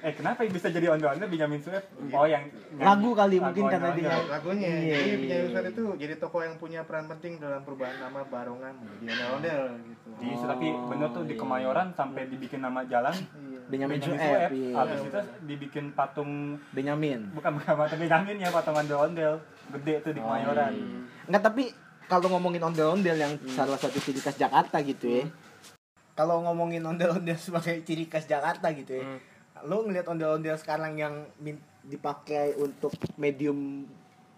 eh kenapa bisa jadi ondel-ondel Benjamin Sueb oh yang Lagu kali Lagu mungkin karena dia. Lagunya, Iya, jadi iya, Benyamin iya. Sueb itu jadi tokoh yang punya peran penting dalam perubahan nama Barongan menjadi ondel-ondel gitu. Di, tapi bener tuh di Kemayoran sampai dibikin nama jalan Iya. Benyamin Benjamin Sueb. Sueb. iya. Habis itu dibikin patung Benyamin. bukan bukan patung Benjamin ya patung ondel-ondel gede tuh di Kemayoran. Enggak tapi kalau ngomongin ondel-ondel yang salah satu ciri khas Jakarta gitu ya. Kalau ngomongin ondel-ondel sebagai ciri khas Jakarta gitu ya. Lo ngeliat ondel-ondel sekarang yang min- dipakai untuk medium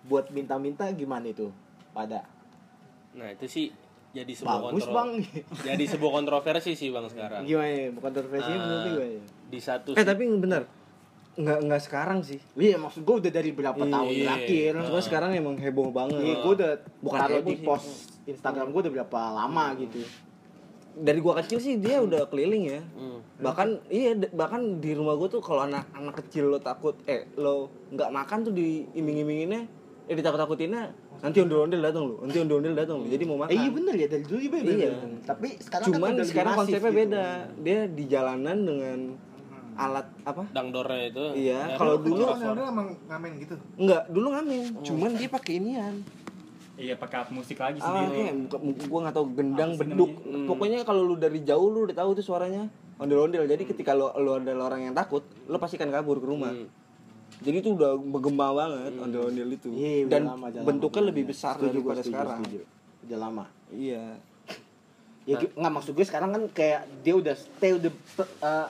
buat minta-minta gimana itu? Pada nah itu sih jadi sebuah bagus kontro- bang. jadi sebuah kontroversi sih bang sekarang gimana ya? Bukan kontroversinya Ah, menurut lu gimana? di satu Eh tapi bener. Nggak nggak sekarang sih. Iya maksud gue udah dari berapa Iya. tahun terakhir. Cuma sekarang emang heboh banget. Iya, gue udah Bukan taruh heboh di post Instagram gue udah berapa lama gitu. Dari gua kecil sih dia udah keliling ya. Hmm. Bahkan iya bahkan di rumah gua tuh kalau anak anak kecil lo takut eh lo nggak makan tuh diiming-iminginnya eh ditakut-takutinnya nanti ondel-ondel datang lo, nanti ondel-ondel datang lo. Jadi mau makan. Eh iya bener ya dari dulu iya bener. Iya. Tapi sekarang Cuman kan udah lebih sekarang konsepnya gitu. beda. Dia di jalanan dengan alat apa? dangdornya itu Iya, eh, kalau Dulu ondel-ondel emang ngamen gitu. enggak, dulu ngamen. Cuman dia pakai inian. Iya pakai alat musik lagi Ah, sendiri. kayak buka, gua nggak tahu gendang Apa sih beduk. namanya? Pokoknya kalau lu dari jauh lu udah tahu tuh suaranya ondel-ondel. Jadi ketika lu, lu adalah orang yang takut, lu pasti akan kabur ke rumah. Hmm. Jadi itu udah bergema banget ondel-ondel itu. Iya, Dan lama, bentuknya lama, lebih besar Setuju, daripada setuju, sekarang. setuju. Udah lama. Iya. Ya gi- nggak maksud gue sekarang kan kayak dia udah stay udah eh,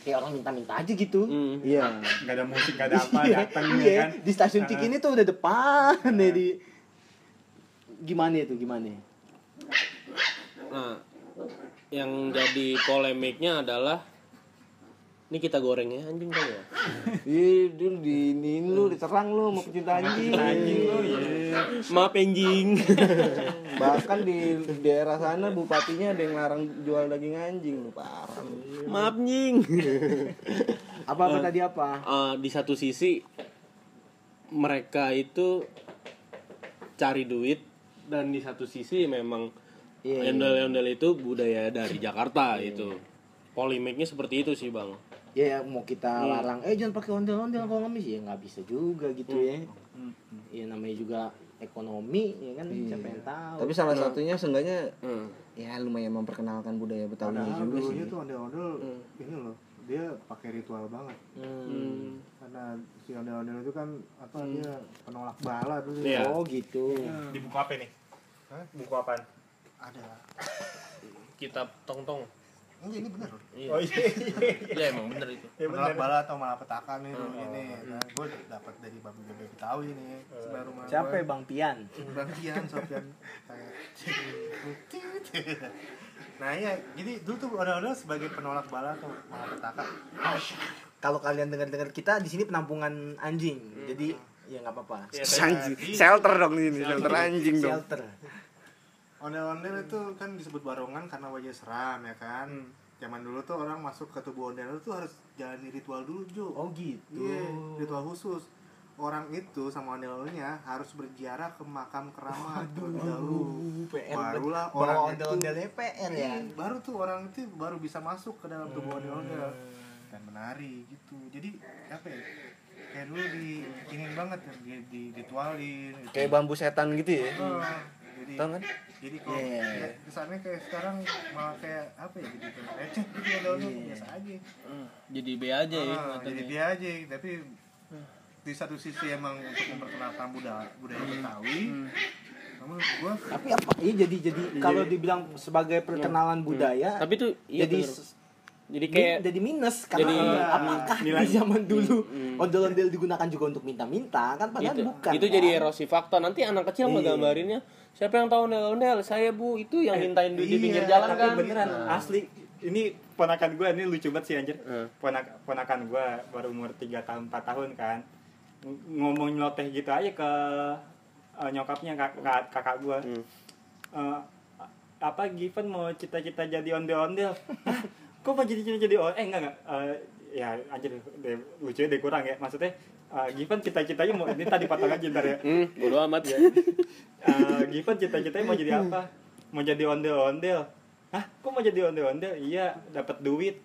kayak orang minta-minta aja gitu. Hmm. Iya. Gak ada musik, gak ada apa, Iya, datang iya. ya kan. Di stasiun Cikini tuh udah depan ya di gimana itu gimana? nah yang jadi polemiknya adalah ini kita goreng ya anjing kali ya Ih, dulu diinin lu, diterang lu mau pecinta anjing. Anjing lu ya. maaf anjing Bahkan di daerah sana bupatinya ada yang larang jual daging anjing lu parah. maaf anjing Apa apa tadi apa? Eh, di satu sisi mereka itu cari duit dan di satu sisi memang Iya, ondel-ondel itu budaya dari Jakarta itu polemiknya seperti itu sih bang Ya, ya, mau kita larang, eh jangan pakai ondel-ondel kalau ngemis ya nggak bisa juga gitu ya. Ya namanya juga ekonomi ya kan siapa yang tahu. Tapi salah satunya seenggaknya Hmm. ya lumayan memperkenalkan budaya Betawi juga sih. dulunya tuh ondel-ondel ini loh dia pakai ritual banget Hmm. karena si ondel-ondel itu kan apa dia penolak bala dulu Iya. Oh gitu. Di buku apa nih? Hah? Buku apaan? ada Kitab tong-tong. enggak ini bener Iya. Oh iya. Iya emang bener itu. Ya penolak bener. bala atau malapetaka nih dulu ini nah, gue dapat dari babi bebe betawi nih sebelah rumah Siapa ya gue. Bang Pian? Bang Tian, Sofian Nah iya, jadi dulu tuh ondel-ondel sebagai penolak bala atau malapetaka Kalau kalian dengar-dengar kita di sini penampungan anjing. Jadi ya nggak apa-apa. Iya, Anjing. Shelter dong ini, shelter anjing dong. Shelter. Ondel-ondel itu kan disebut barongan karena wajah seram ya kan Hmm. Zaman dulu tuh orang masuk ke tubuh ondel tuh harus jalani ritual dulu Jo Oh gitu. Iya, ritual khusus Orang itu sama ondel-ondelnya harus berziarah ke makam keramat terlebih dahulu PR Barulah orang itu ondel-ondelnya PR ya. Iya, baru tuh orang itu baru bisa masuk ke dalam tubuh ondel-ondel dan menari gitu jadi apa ya kayak dulu di ingin banget ya di, di ritualin gitu. Kayak bambu setan gitu ya. Oh, jadi Tahu kan? jadi kalau Iya. ya, kesannya kayak sekarang malah kayak apa ya jadi kayak receh gitu ondel-ondel biasa aja Jadi B aja ya. Ah, katanya. jadi dia aja tapi di satu sisi emang untuk memperkenalkan budaya budaya Betawi namun gua Tapi apa? Iya jadi jadi kalau dibilang sebagai perkenalan budaya, Tapi tuh iya jadi bener. Jadi kayak jadi minus karena Jadi- apakah nilai- di zaman dulu ondel-ondel digunakan juga untuk minta-minta kan padahal itu, bukan. itu kan? jadi erosi fakta nanti anak kecil Iya. ngegambarinnya siapa yang tahu ondel-ondel saya bu itu yang mintain duit di pinggir iya, jalan Tapi kan beneran asli. Ini ponakan gue ini lucu banget sih anjir. Hmm. Ponak ponakan gue baru umur 3 tahun 4 tahun kan. Ng- Ngomong nyeloteh gitu aja ke eh, nyokapnya kak, kak- kakak gue. Hmm. apa Given mau cita-cita jadi ondel-ondel? Kok mau jadi jadi ondel? Eh enggak enggak. Eh, ya anjir deh, lucu deh kurang ya. Maksudnya eh, Given cita-citanya mau ini tadi patah aja ntar ya. hmm, bodo amat ya Eh, Given cita-citanya mau jadi apa? Mau jadi ondel-ondel. Hah? Kok mau jadi ondel-ondel? Iya, dapat duit.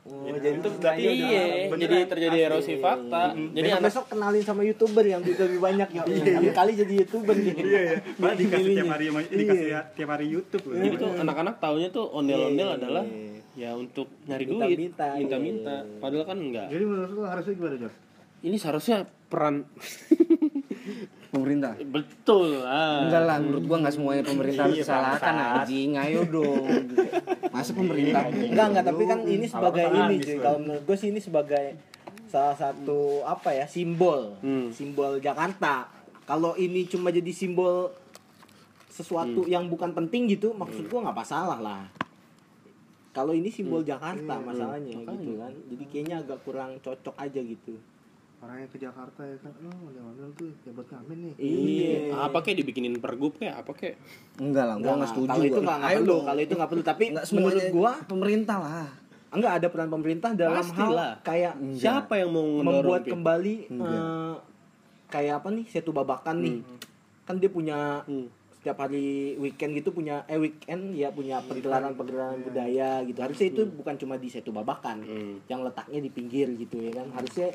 Oh, Itu- jadi itu berarti iya beneran, jadi terjadi asli. erosi fakta Mm-mm. jadi Besok anak besok kenalin sama youtuber yang duit lebih banyak ya. Kali kali jadi youtuber nih. Iya ya. Malah dikasih tiap hari Iya. dikasih tiap hari YouTube loh. jadi tuh anak-anak taunya tuh ondel-ondel Iya. adalah ya untuk nyari duit Minta-minta, iya. minta-minta padahal kan enggak jadi menurut lu harusnya gimana Jor? ini seharusnya peran Pemerintah. betul lah Enggak lah, menurut gua nggak semuanya pemerintah harus Iya, disalahkan anjing. Ayo dong. Masa pemerintah Enggak enggak tapi kan ini sebagai ini cuy. Kalau menurut gue sih ini sebagai salah satu apa ya simbol Hmm. simbol Jakarta. Kalau ini cuma jadi simbol sesuatu Hmm. yang bukan penting gitu, maksud gua nggak masalah lah. Kalau ini simbol Jakarta masalahnya gitu kan. Jadi kayaknya agak kurang cocok aja gitu. orang yang ke Jakarta ya kan oh ondel-ondel tuh jabat ngamen nih Iya. apa kayak dibikinin pergub kayak apa kayak Enggak lah, gua nggak setuju. Kalau itu gua. nggak nggak Ayo perlu, dong. kalau itu nggak perlu. Tapi Nggak menurut semuanya gua pemerintah lah. enggak ada peran pemerintah dalam Pastilah. hal kayak siapa yang mau membuat Pi? kembali Enggak. eh, kayak apa nih setu babakan nih kan dia punya Hmm. Setiap hari weekend gitu punya eh weekend ya punya pergelaran pergelaran budaya gitu. Harusnya itu bukan cuma di setu babakan Hmm. yang letaknya di pinggir gitu ya kan? Harusnya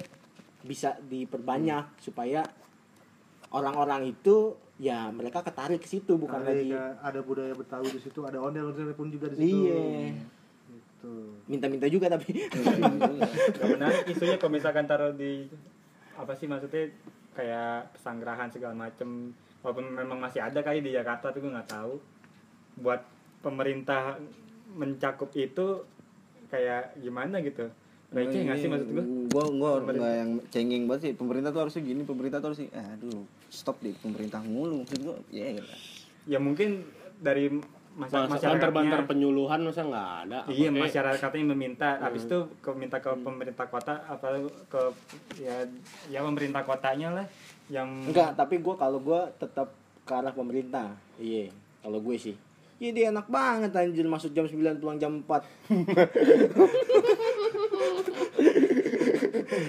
bisa diperbanyak supaya orang-orang itu ya mereka ketarik ke situ bukan ada, lagi ada budaya Betawi di situ ada ondel-ondel pun juga di situ. Iya. Gitu. Minta-minta juga tapi. Gak menarik isunya kalau misalkan taruh di apa sih maksudnya kayak pesanggrahan segala macem walaupun memang masih ada kali di Jakarta tapi gue nggak tahu. Buat pemerintah mencakup itu kayak gimana gitu? Receh nggak sih maksud gue Gua gua enggak yang cengeng banget sih. Pemerintah tuh harusnya gini, pemerintah tuh harus eh aduh, stop deh pemerintah mulu. Maksud gua. Ya elah. ya mungkin dari masa banter-banter masyarakatnya penyuluhan masa nggak ada. Iya Apa kayak- masyarakatnya meminta. Habis itu ke minta ke pemerintah kota apa ke ya ya pemerintah kotanya lah yang enggak tapi gue kalau gue tetap ke arah pemerintah. Iya kalau gue sih. Iya dia enak banget anjir. Masuk jam 9 pulang jam 4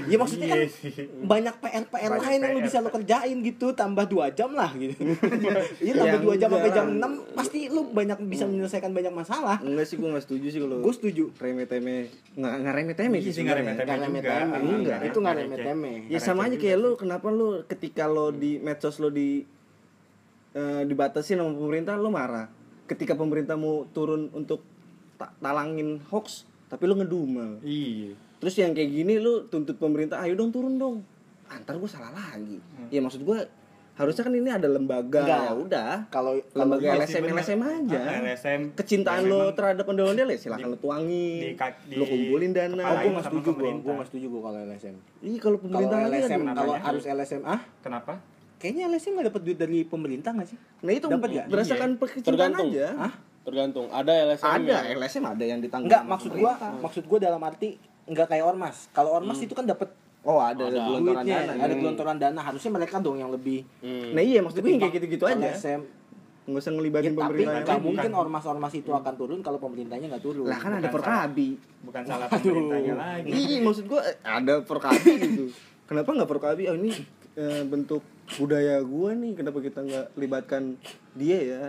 Ya maksudnya kan sih. banyak PR-PR Banyak lain yang lu PR. bisa lo kerjain gitu tambah dua jam lah gitu Iya tambah dua jam sampai jam 6 pasti lu banyak bisa menyelesaikan banyak masalah Enggak sih gua enggak setuju sih kalau Gue setuju remeh-temeh. Enggak enggak remeh-temeh Iya sih sih, nggak remeh-temeh. Gak juga. Enggak. Itu gak Receh. remeh-temeh Ya sama aja kayak lu kenapa lu ketika lo di medsos lo di eh, dibatasin sama pemerintah lu marah. Ketika pemerintah mau turun untuk ta- talangin hoax tapi lu ngedumel. iya terus yang kayak gini lu tuntut pemerintah ayo dong turun dong antar gue salah lagi ya maksud gue harusnya kan ini ada lembaga Enggak. ya udah Kalau lembaga Iya LSM bener. LSM aja Ah, LSM kecintaan ya lo terhadap ondel-ondel ya silahkan lo di- di- lo kumpulin Oh, dana gue nggak sama setuju gue, gue nggak setuju gue kalau LSM. Iya kalau Kalau pemerintah lagi LSM, kalau harus LSM ah, kenapa kayaknya LSM nggak dapat duit dari pemerintah nggak sih? nah itu Dapat nggak? berdasarkan Iya. kecintaan Tergantung. aja Hah? tergantung ada LSM ada yang- LSM ada yang ditanggung Enggak, sama maksud gua, pemerintah. maksud gua dalam arti nggak kayak ormas. Kalau ormas itu kan dapat oh ada, Ada. gelontoran dana ada ya. gelontoran dana. Harusnya mereka dong yang lebih. Hmm. nah iya maksud gue yang kayak gitu-gitu aja LSM. nggak usah Ya, ngelibatin tapi pemerintah nggak Bukan. mungkin ormas-ormas itu akan turun kalau pemerintahnya nggak turun. lah kan ada Bukan perkabi bukan salah pemerintahnya lagi Iya, maksud gua eh, ada perkabi gitu. Kenapa nggak perkabi? Oh ini eh, bentuk budaya gua nih. Kenapa kita nggak libatkan dia ya?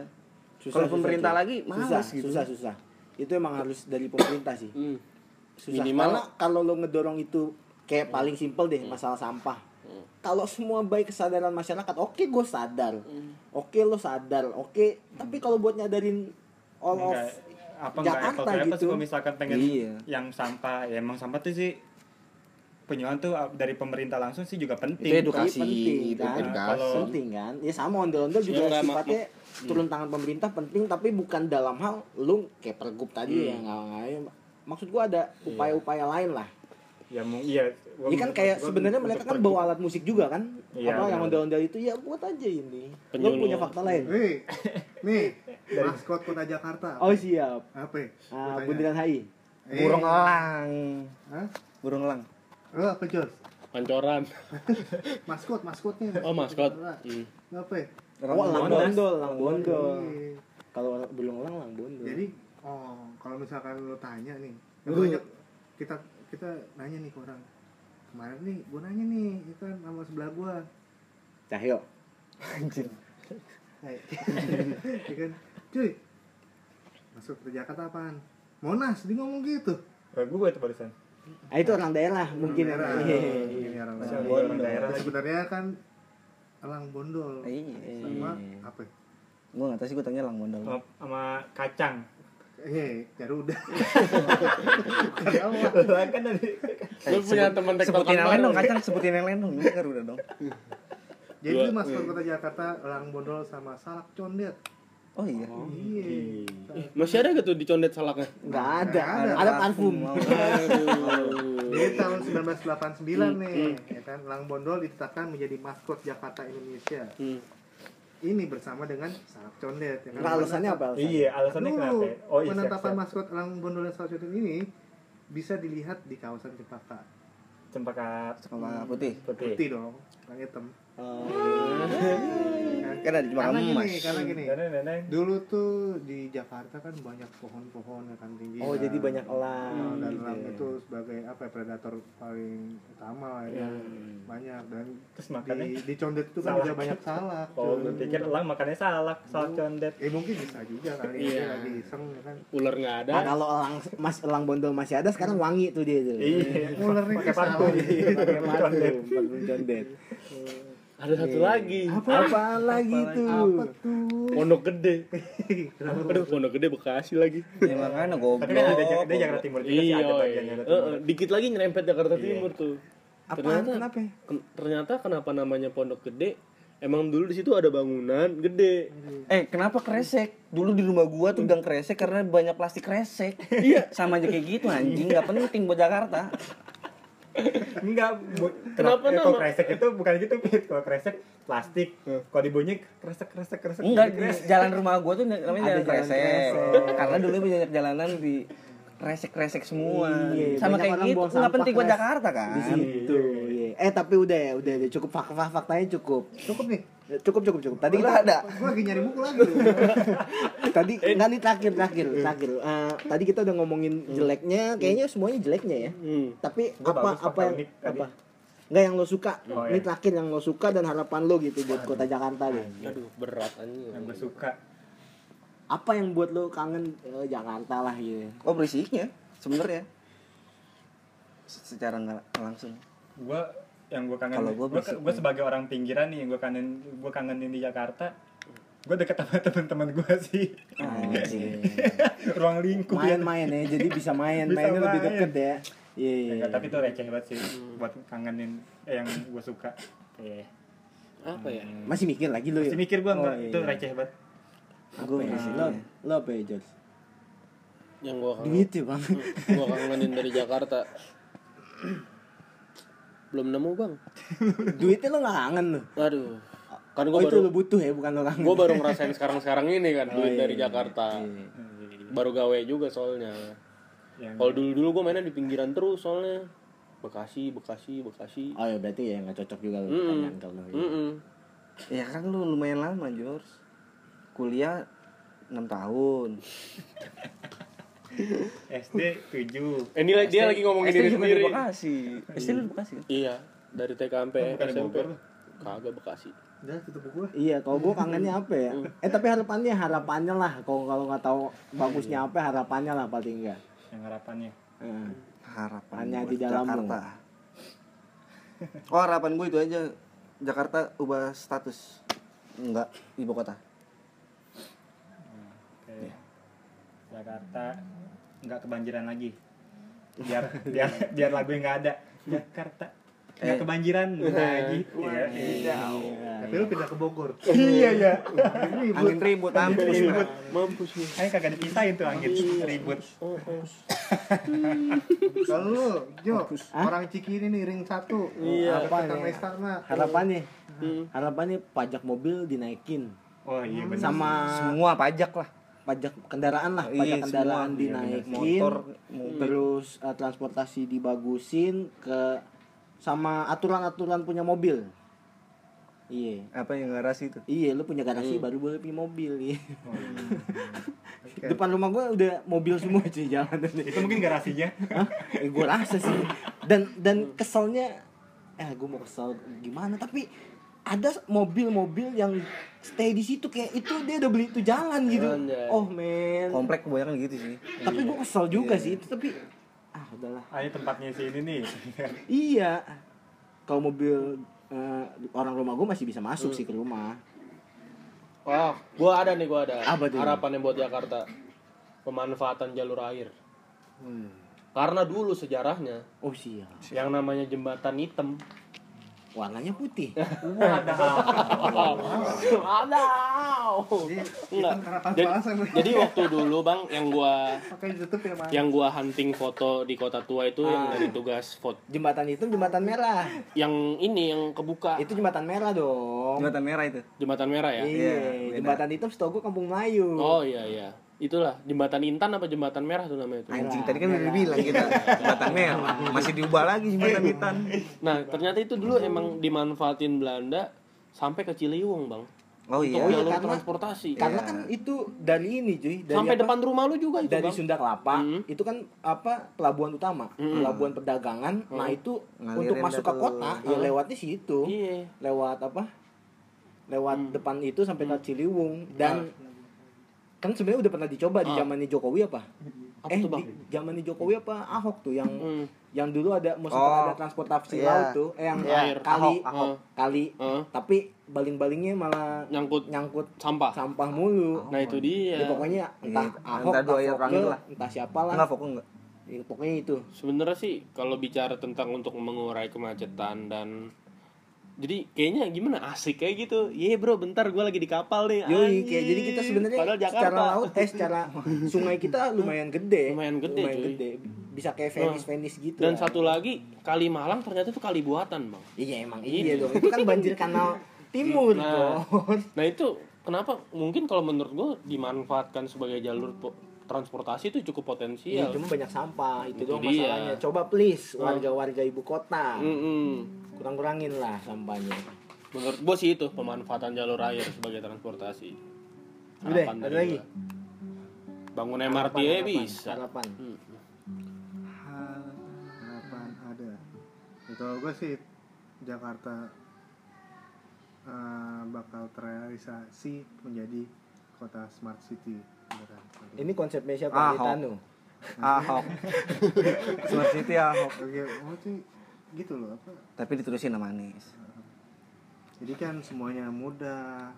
Kalau pemerintah Cuk. lagi males susah, gitu. Susah, susah. Itu emang harus dari pemerintah sih. Hmm. Susah. Minimal- Karena kalau lo ngedorong itu kayak paling simpel deh masalah sampah. Kalau semua baik kesadaran masyarakat, oke gue sadar, oke lo sadar, oke. Tapi kalau buat nyadarin all of Enggak, apa enggak Jakarta apple gitu. kalau misalkan pengen Iya. yang sampah ya emang sampah tuh sih penyuhan tuh uh, dari pemerintah langsung sih juga penting Itu edukasi, penting, itu kan? edukasi. Kalau- penting kan ya sama ondel-ondel juga Ya, sifatnya turun tangan pemerintah penting tapi bukan dalam hal lu kayak pergub tadi ya nggak nggak- maksud gua ada upaya-upaya lain lah ya iya gua- ya kan kayak sebenarnya mereka kan bawa alat musik juga kan Iya, apa yang ondel-ondel itu ya buat aja ini Penyuluh. punya fakta lain Hei, nih, maskot kota Jakarta. oh siap Apa? ya? ah, tanya. bundaran HI Eh, Burung elang. Hah? Burung elang. Lo apa, Jos? pancoran Maskot, maskotnya. oh maskot. Hmm. Apa? ya? oh lang bondol lang bondol Iya. kalau belum lang lang bondol Jadi, oh, kalau misalkan lo tanya nih, kan Lu- banyak kita kita nanya nih ke orang. Kemarin nih, gue nanya nih, itu kan sama sebelah gua. Cahyo Anjir. Hai. Ya kan, cuy, masuk ke Jakarta apaan? Monas, dia ngomong gitu. Eh, gua itu barusan ah, itu orang daerah mungkin Daerah. Iya. Ini orang Masih daerah. orang daerah sebenarnya kan elang bondol Iya. sama apa? ya? Gua nggak tahu sih gua tanya elang sama, sama kacang Eh, Garuda. Lah, kan dari lu punya teman Sebutin tektokan yang lain dong, kacang sebutin yang lain dong. Udah dong. Jadi Dua. itu maskot kota Jakarta elang bondol sama salak condet. Oh iya. Iya. masih ada gitu dicondet salaknya nggak ada ada. ada parfum Di tahun 1989 nih, ya kan, elang bondol ditetapkan menjadi maskot Jakarta Indonesia. Ini bersama dengan salak condet. Ya kan? Nah, alasannya apa alasannya? iya alasannya Dulu, kenapa ya? oh iya siap, penetapan siap. maskot elang bondol dan salak condet ini bisa dilihat di kawasan Cempaka. cempaka Sama putih. putih Putih dong, elang hitam. Oh, Kan ada cuma karena emas. gini, karena gini. Dulu tuh di Jakarta kan banyak pohon-pohon ya kan tinggi. oh kan. jadi banyak elang Nah, dan gitu elang ya. itu sebagai apa ya, predator paling utama lah ya. Banyak dan terus makannya di, di condet itu kan juga banyak salak. oh gue pikir elang makannya salak salak condet Eh mungkin bisa juga kali Iya. ya lagi iseng ya kan. ular nggak ada Nah, kalau elang mas elang bondol masih ada sekarang wangi tuh dia tuh iya Ulernya pakai parfum pakai condet parfum parfum condet ada satu lagi. Apa? Lagi tuh Apa tuh? pondok gede. Aduh pondok gede bekasi lagi. Ya makanya goblok. tapi kan ada Jak- dia Jakarta Timur juga sih iya ada iya. bagian Jakarta Eh, Timur. Dikit lagi nyerempet Jakarta Timur tuh. Apaan? Ternyata kenapa? ya? ken- ternyata kenapa namanya pondok gede? Emang dulu di situ ada bangunan gede. Eh, kenapa kresek? Dulu di rumah gua tuh gang kresek karena banyak plastik kresek. Iya, sama aja kayak gitu anjing, nggak penting buat Jakarta. Enggak bu, Kenapa kalau nama- kresek itu bukan gitu Pit. kalau kresek plastik kalau dibunyi kresek kresek kresek Enggak, kresek. jalan rumah gua tuh namanya Ada jalan jalan kresek. kresek. Karena dulu banyak jalanan di kresek-kresek semua. Iya, sama banyak kayak gitu, nggak penting buat Jakarta kan. di situ iya. eh tapi udah ya udah udah cukup fak fak faktanya cukup Cukup nih. Ya, cukup cukup cukup. Tadi kita ada. Gue lagi nyari buku lagi. tadi nggak nih terakhir terakhir terakhir. Eh, tadi kita udah ngomongin jeleknya. Kayaknya semuanya jeleknya ya. Hmm. tapi Gua apa bagus, apa yang apa? Nggak yang lo suka. Oh, ini iya. terakhir yang lo suka dan harapan lo gitu buat kota Jakarta deh aduh berat anjing yang gue suka. Apa yang buat lo kangen eh, Jakarta lah gitu? Oh, berisiknya sebenarnya. Secara nggak langsung. gue yang gue kangen gue gue sebagai orang pinggiran nih yang gue kangen gue kangenin di Jakarta gue deket sama teman-teman gue sih ruang lingkup ya main-main ya jadi bisa main Bisa mainnya lebih main. deket ya Iya iya. Enggak, tapi itu receh banget sih buat kangenin eh, yang gue suka. Eh, apa ya Masih mikir lagi lu ya? masih mikir gue Oh, enggak, iya. itu receh banget. Gue masih lo lo apa ya George? yang gua kangen, Duit ya bang. gua kangenin dari Jakarta belum nemu bang Duitnya lo nggak kangen lo. aduh kan Oh gua itu baru lo butuh ya bukan lo kangen. gua baru ngerasain sekarang sekarang ini kan Oh, duit iya, dari iya. Jakarta Iya. baru gawe juga soalnya Yang kalau dulu dulu gua mainnya di pinggiran terus soalnya Bekasi Bekasi Bekasi Oh ya berarti ya nggak cocok juga lo Mm-mm. pertanyaan kalau ya. Mm-mm. Ya kan lu lumayan lama, Jors. Kuliah 6 tahun. SD 7 Eh, ini lagi- dia lagi ngomongin SD diri juga sendiri di Bekasi. SD lu di Bekasi kan? iya dari TK sampai bukan SMP Bogor kagak Bekasi Udah tutup gua. Iya, kalau gue kangennya apa ya? Eh tapi harapannya harapannya lah. Kalau kalau nggak tahu bagusnya apa harapannya lah paling enggak. yang harapannya. Eh, Harapan Hanya buat di dalammu. Jakarta. Oh, harapan gue itu aja. Jakarta ubah status. Enggak, ibu kota. Jakarta nggak kebanjiran lagi. Biar biar biar lagu nggak ada. Jakarta nggak Eh. kebanjiran lagi. Iya. iya. Tapi lu pindah ke Bogor. Iya ya. Angin ribut, mampus. Ribut. mampus nih Kayak kagak dipisahin tuh angin ribut. Kalau lu, Jo, orang Cikini nih ring satu. Iya, Apa nih? Harapannya Hmm. harapannya pajak mobil dinaikin Oh iya benar. sama Semua pajak lah. Pajak kendaraan lah Iya, pajak kendaraan semua. dinaikin Motor, mobil. terus eh, transportasi dibagusin ke sama aturan-aturan punya mobil iya Apa yang garasi itu? iya lu punya garasi baru boleh punya mobil iya. Oke. depan rumah gua udah mobil semua cuy jalan Itu mungkin garasinya. Hah? Eh, gue rasa sih dan dan keselnya eh gue mau kesel gimana tapi ada mobil-mobil yang stay di situ kayak itu dia udah beli itu jalan gitu Anjay. oh men Komplek kebanyakan gitu sih. tapi gue kesel juga sih itu tapi ah udahlah Ah ini tempatnya si ini nih. iya kalau mobil eh, orang rumah gue masih bisa masuk sih ke rumah Wah, gua ada nih, gua ada. Apa tuh? Harapannya buat Jakarta. Pemanfaatan jalur air. Hmm. Karena dulu sejarahnya oh siap yang namanya jembatan hitam. Warnanya putih. Ada. Harapan Jadi, waktu dulu, Bang, yang gua ya, yang gua hunting foto di kota tua itu yang Ah. dari tugas foto jembatan itu jembatan merah. Yang ini yang kebuka. Itu jembatan merah dong. Jembatan merah itu. jembatan merah ya? Iya beda. jembatan itu setahu gue kampung Melayu. Oh iya iya itulah jembatan intan apa jembatan merah tuh namanya itu. Anjing tadi kan udah bilang kita. Jembatan merah. Masih diubah lagi jembatan hitam. nah ternyata itu dulu emang dimanfaatin Belanda sampai ke Ciliwung bang. Oh iya. untuk jalur karena- transportasi. karena kan itu dari ini cuy. Dari sampai apa? depan rumah lu juga itu dari bang. Sunda Kelapa Hmm. itu kan apa pelabuhan utama. Pelabuhan perdagangan. Nah itu Ngalirin untuk masuk ke kota ya lewatnya situ. Iya. Lewat apa? Lewat depan itu sampai ke Ciliwung. Dan kan sebenarnya udah pernah dicoba di Ah. zamannya Jokowi apa Apa eh tuh, Bang? di zamannya Jokowi apa Ahok tuh yang Hmm. yang dulu ada mau Oh. ada transportasi Iya. laut tuh eh yang Iya. kali Ahok, Ahok. kali Heeh. tapi baling-balingnya malah nyangkut nyangkut sampah sampah mulu nah itu dia Ya, pokoknya entah Iya, Ahok, entah dua entah Foke, itulah. entah siapa lah. Enggak fokus enggak. Ya, pokoknya itu. sebenarnya sih kalau bicara tentang untuk mengurai kemacetan dan jadi kayaknya gimana asik kayak gitu iya bro bentar gue lagi di kapal nih Yoi, kayak jadi kita sebenarnya secara laut eh secara sungai kita lumayan gede. Lumayan gede, Lumayan cuy. gede. Bisa kayak Venice-Venice gitu. dan lah. satu lagi kali Malang ternyata itu kali buatan bang Iya emang Ini. iya dong. Itu kan banjir kanal timur, Nah. Nah itu kenapa mungkin kalau menurut gue dimanfaatkan sebagai jalur po- transportasi itu cukup Iya, potensial cuma banyak sampah. Itu, dia. masalahnya. Coba please warga-warga ibu kota. Mm-mm. Kurang-kurangin lah sampahnya. menurut gue sih itu pemanfaatan jalur air sebagai transportasi Udah, ada lagi? gua. bangun MRT Harapan, ya harapan, bisa Harapan. Hmm. Harapan ada ya, kalau gue sih Jakarta eh, bakal terrealisasi menjadi kota smart city beneran. Ini konsepnya siapa? Ahok. Ahok. Smart City Ahok. Oke, oh gitu loh apa Tapi diterusin sama Anies. jadi kan semuanya mudah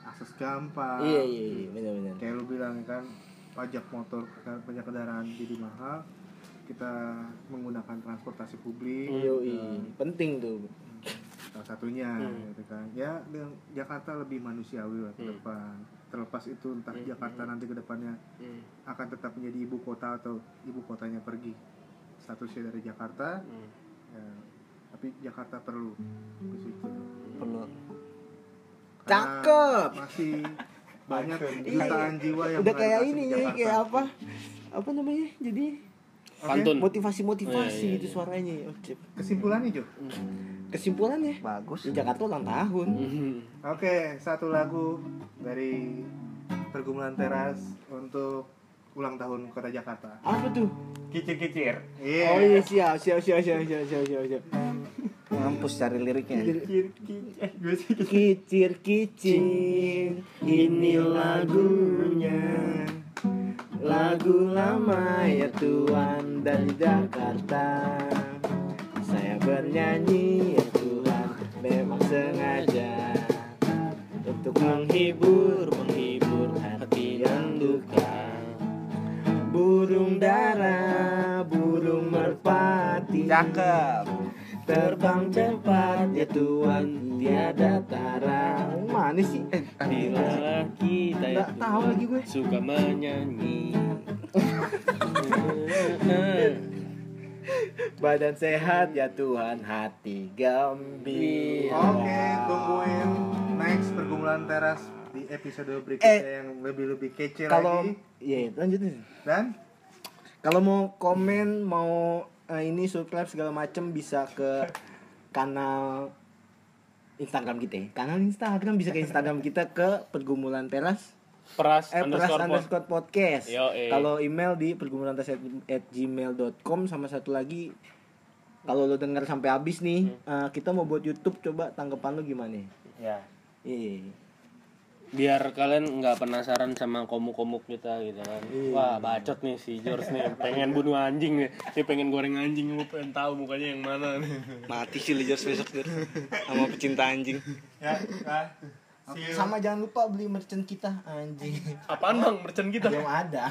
akses gampang Iya, iya, iya, benar-benar. kayak lu bilang kan pajak motor pajak kendaraan jadi mahal kita menggunakan transportasi publik Yoi, penting tuh. salah satunya Hmm. gitu kan ya Jakarta lebih manusiawi lah ke Hmm. depan terlepas itu entah Hmm, Jakarta nanti ke depannya Hmm. akan tetap menjadi ibu kota atau ibu kotanya pergi statusnya dari Jakarta Hmm. Ya, tapi Jakarta perlu ke situ Perlu. Karena Cakep. masih banyak Iya. jutaan jiwa yang Udah kayak ini ya, Jakarta. kayak apa? Apa namanya? Jadi Oke, Pantun. motivasi-motivasi Iya, iya, gitu iya. suaranya. Oh, cip. kesimpulannya Jo Kesimpulannya, bagus di Jakarta ulang tahun. Hmm. Oke, satu lagu dari pergumulan teras untuk ulang tahun kota Jakarta. Apa tuh? Kicir-kicir. Iya. Oh iya siap, siap, siap, siap, siap, siap, siap, siap. ngampus cari liriknya Kicir. Eh, gue sih kicir. Kicir kicir, ini lagunya Lagu lama ya Tuhan dari Jakarta Saya bernyanyi ya Tuhan memang sengaja Untuk menghibur, menghibur cakep. Terbang cepat ya Tuhan tiada tara. Mana sih? Eh, Bila kita Nggak itu tahu lagi gue. suka menyanyi. Badan sehat ya Tuhan hati gembira. Oke, tungguin next pergumulan teras di episode berikutnya Eh, yang lebih-lebih kece Kalau lagi. Iya lanjutin. Dan? Kalau mau komen Mau eh, ini subscribe segala macem Bisa ke kanal Instagram kita ya. Kanal Instagram bisa ke Instagram kita ke pergumulan teras peras eh, Peras underscore pod. underscore podcast. Eh. Kalau email di pergumulan teras at gmail.com sama satu lagi kalau lo denger sampai habis nih, Hmm. eh, kita mau buat YouTube coba tanggapan lo gimana? ya Iya. Biar kalian nggak penasaran sama komuk-komuk kita gitu kan wah bacot nih si George nih pengen bunuh anjing nih dia pengen goreng anjing lu pengen tahu mukanya yang mana nih mati sih Lijos besok Jor. sama pecinta anjing Ya, ah. Sama jangan lupa beli merchant kita anjing. apaan bang merchant kita Belum ada.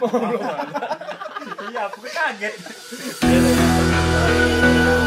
Iya, aku kaget.